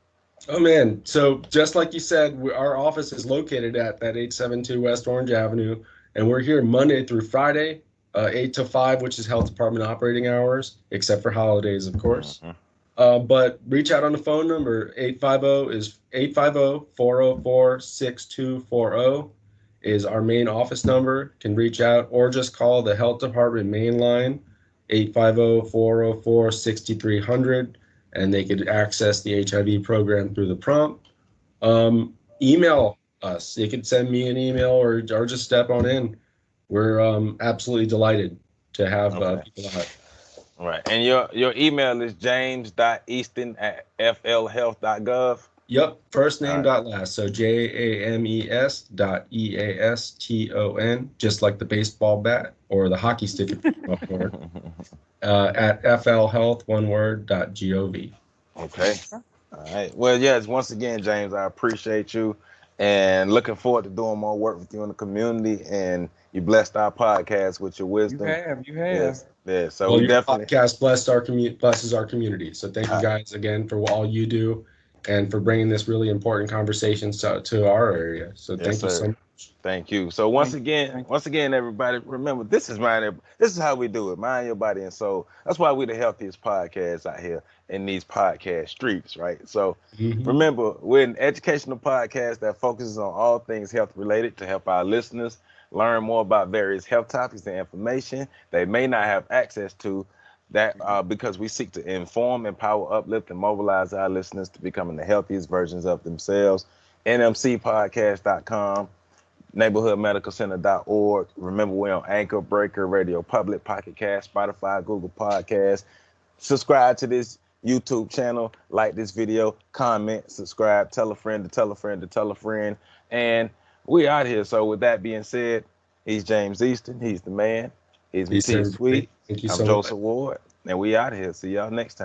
Speaker 3: Oh man! So just like you said, we, our office is located at that 872 West Orange Avenue, and we're here Monday through Friday, uh, eight to five, which is health department operating hours, except for holidays, of course.
Speaker 1: Mhm.
Speaker 3: Uh, but reach out on the phone number 850 is 850-404-6240 is our main office number. Can reach out or just call the health department main line 850-404-6300 and they could access the HIV program through the prompt. Um, email us. They could send me an email or, or just step on in. We're um, absolutely delighted to have uh, people out.
Speaker 1: All right. And your your email is james.easton at flhealth.gov.
Speaker 3: Yep, first name
Speaker 1: Alright.
Speaker 3: dot last. So J A M E S dot E A S T O N, just like the baseball bat or the hockey stick if you're up north, uh, at flhealth one word dot gov.
Speaker 1: Okay. All right. Well, yes, once again, James, I appreciate you and looking forward to doing more work with you in the community. And you blessed our podcast with your wisdom.
Speaker 2: You have, you have.
Speaker 1: Yes. Yeah. So
Speaker 3: well,
Speaker 1: we
Speaker 3: your
Speaker 1: definitely
Speaker 3: podcast blessed our community, blesses our community. So thank you guys again for all you do and for bringing this really important conversation to, to our area. So
Speaker 1: Yes,
Speaker 3: thank you
Speaker 1: sir.
Speaker 3: so much.
Speaker 1: Thank you. So once
Speaker 2: Thank
Speaker 1: again,
Speaker 2: you.
Speaker 1: once again, everybody, remember this is mind. This is how we do it. Mind your body and soul. That's why we're the healthiest podcast out here in these podcast streets, right? So
Speaker 3: Mhm.
Speaker 1: remember, we're an educational podcast that focuses on all things health related to help our listeners learn more about various health topics and information they may not have access to. That uh, because we seek to inform, empower, uplift, and mobilize our listeners to becoming the healthiest versions of themselves. NMCpodcast.com neighborhoodmedicalcenter.org. Remember, we're on Anchor, Breaker, Radio Public, Pocket Cast, Spotify, Google Podcast. Subscribe to this YouTube channel, like this video, comment, subscribe, tell a friend to tell a friend to tell a friend. And we out here. So with that being said, he's James Easton. He's the man. He's
Speaker 3: everybody.
Speaker 1: Sweet.
Speaker 3: Thank you
Speaker 1: I'm
Speaker 3: so much.
Speaker 1: Joseph Ward. And we out here. See y'all next time.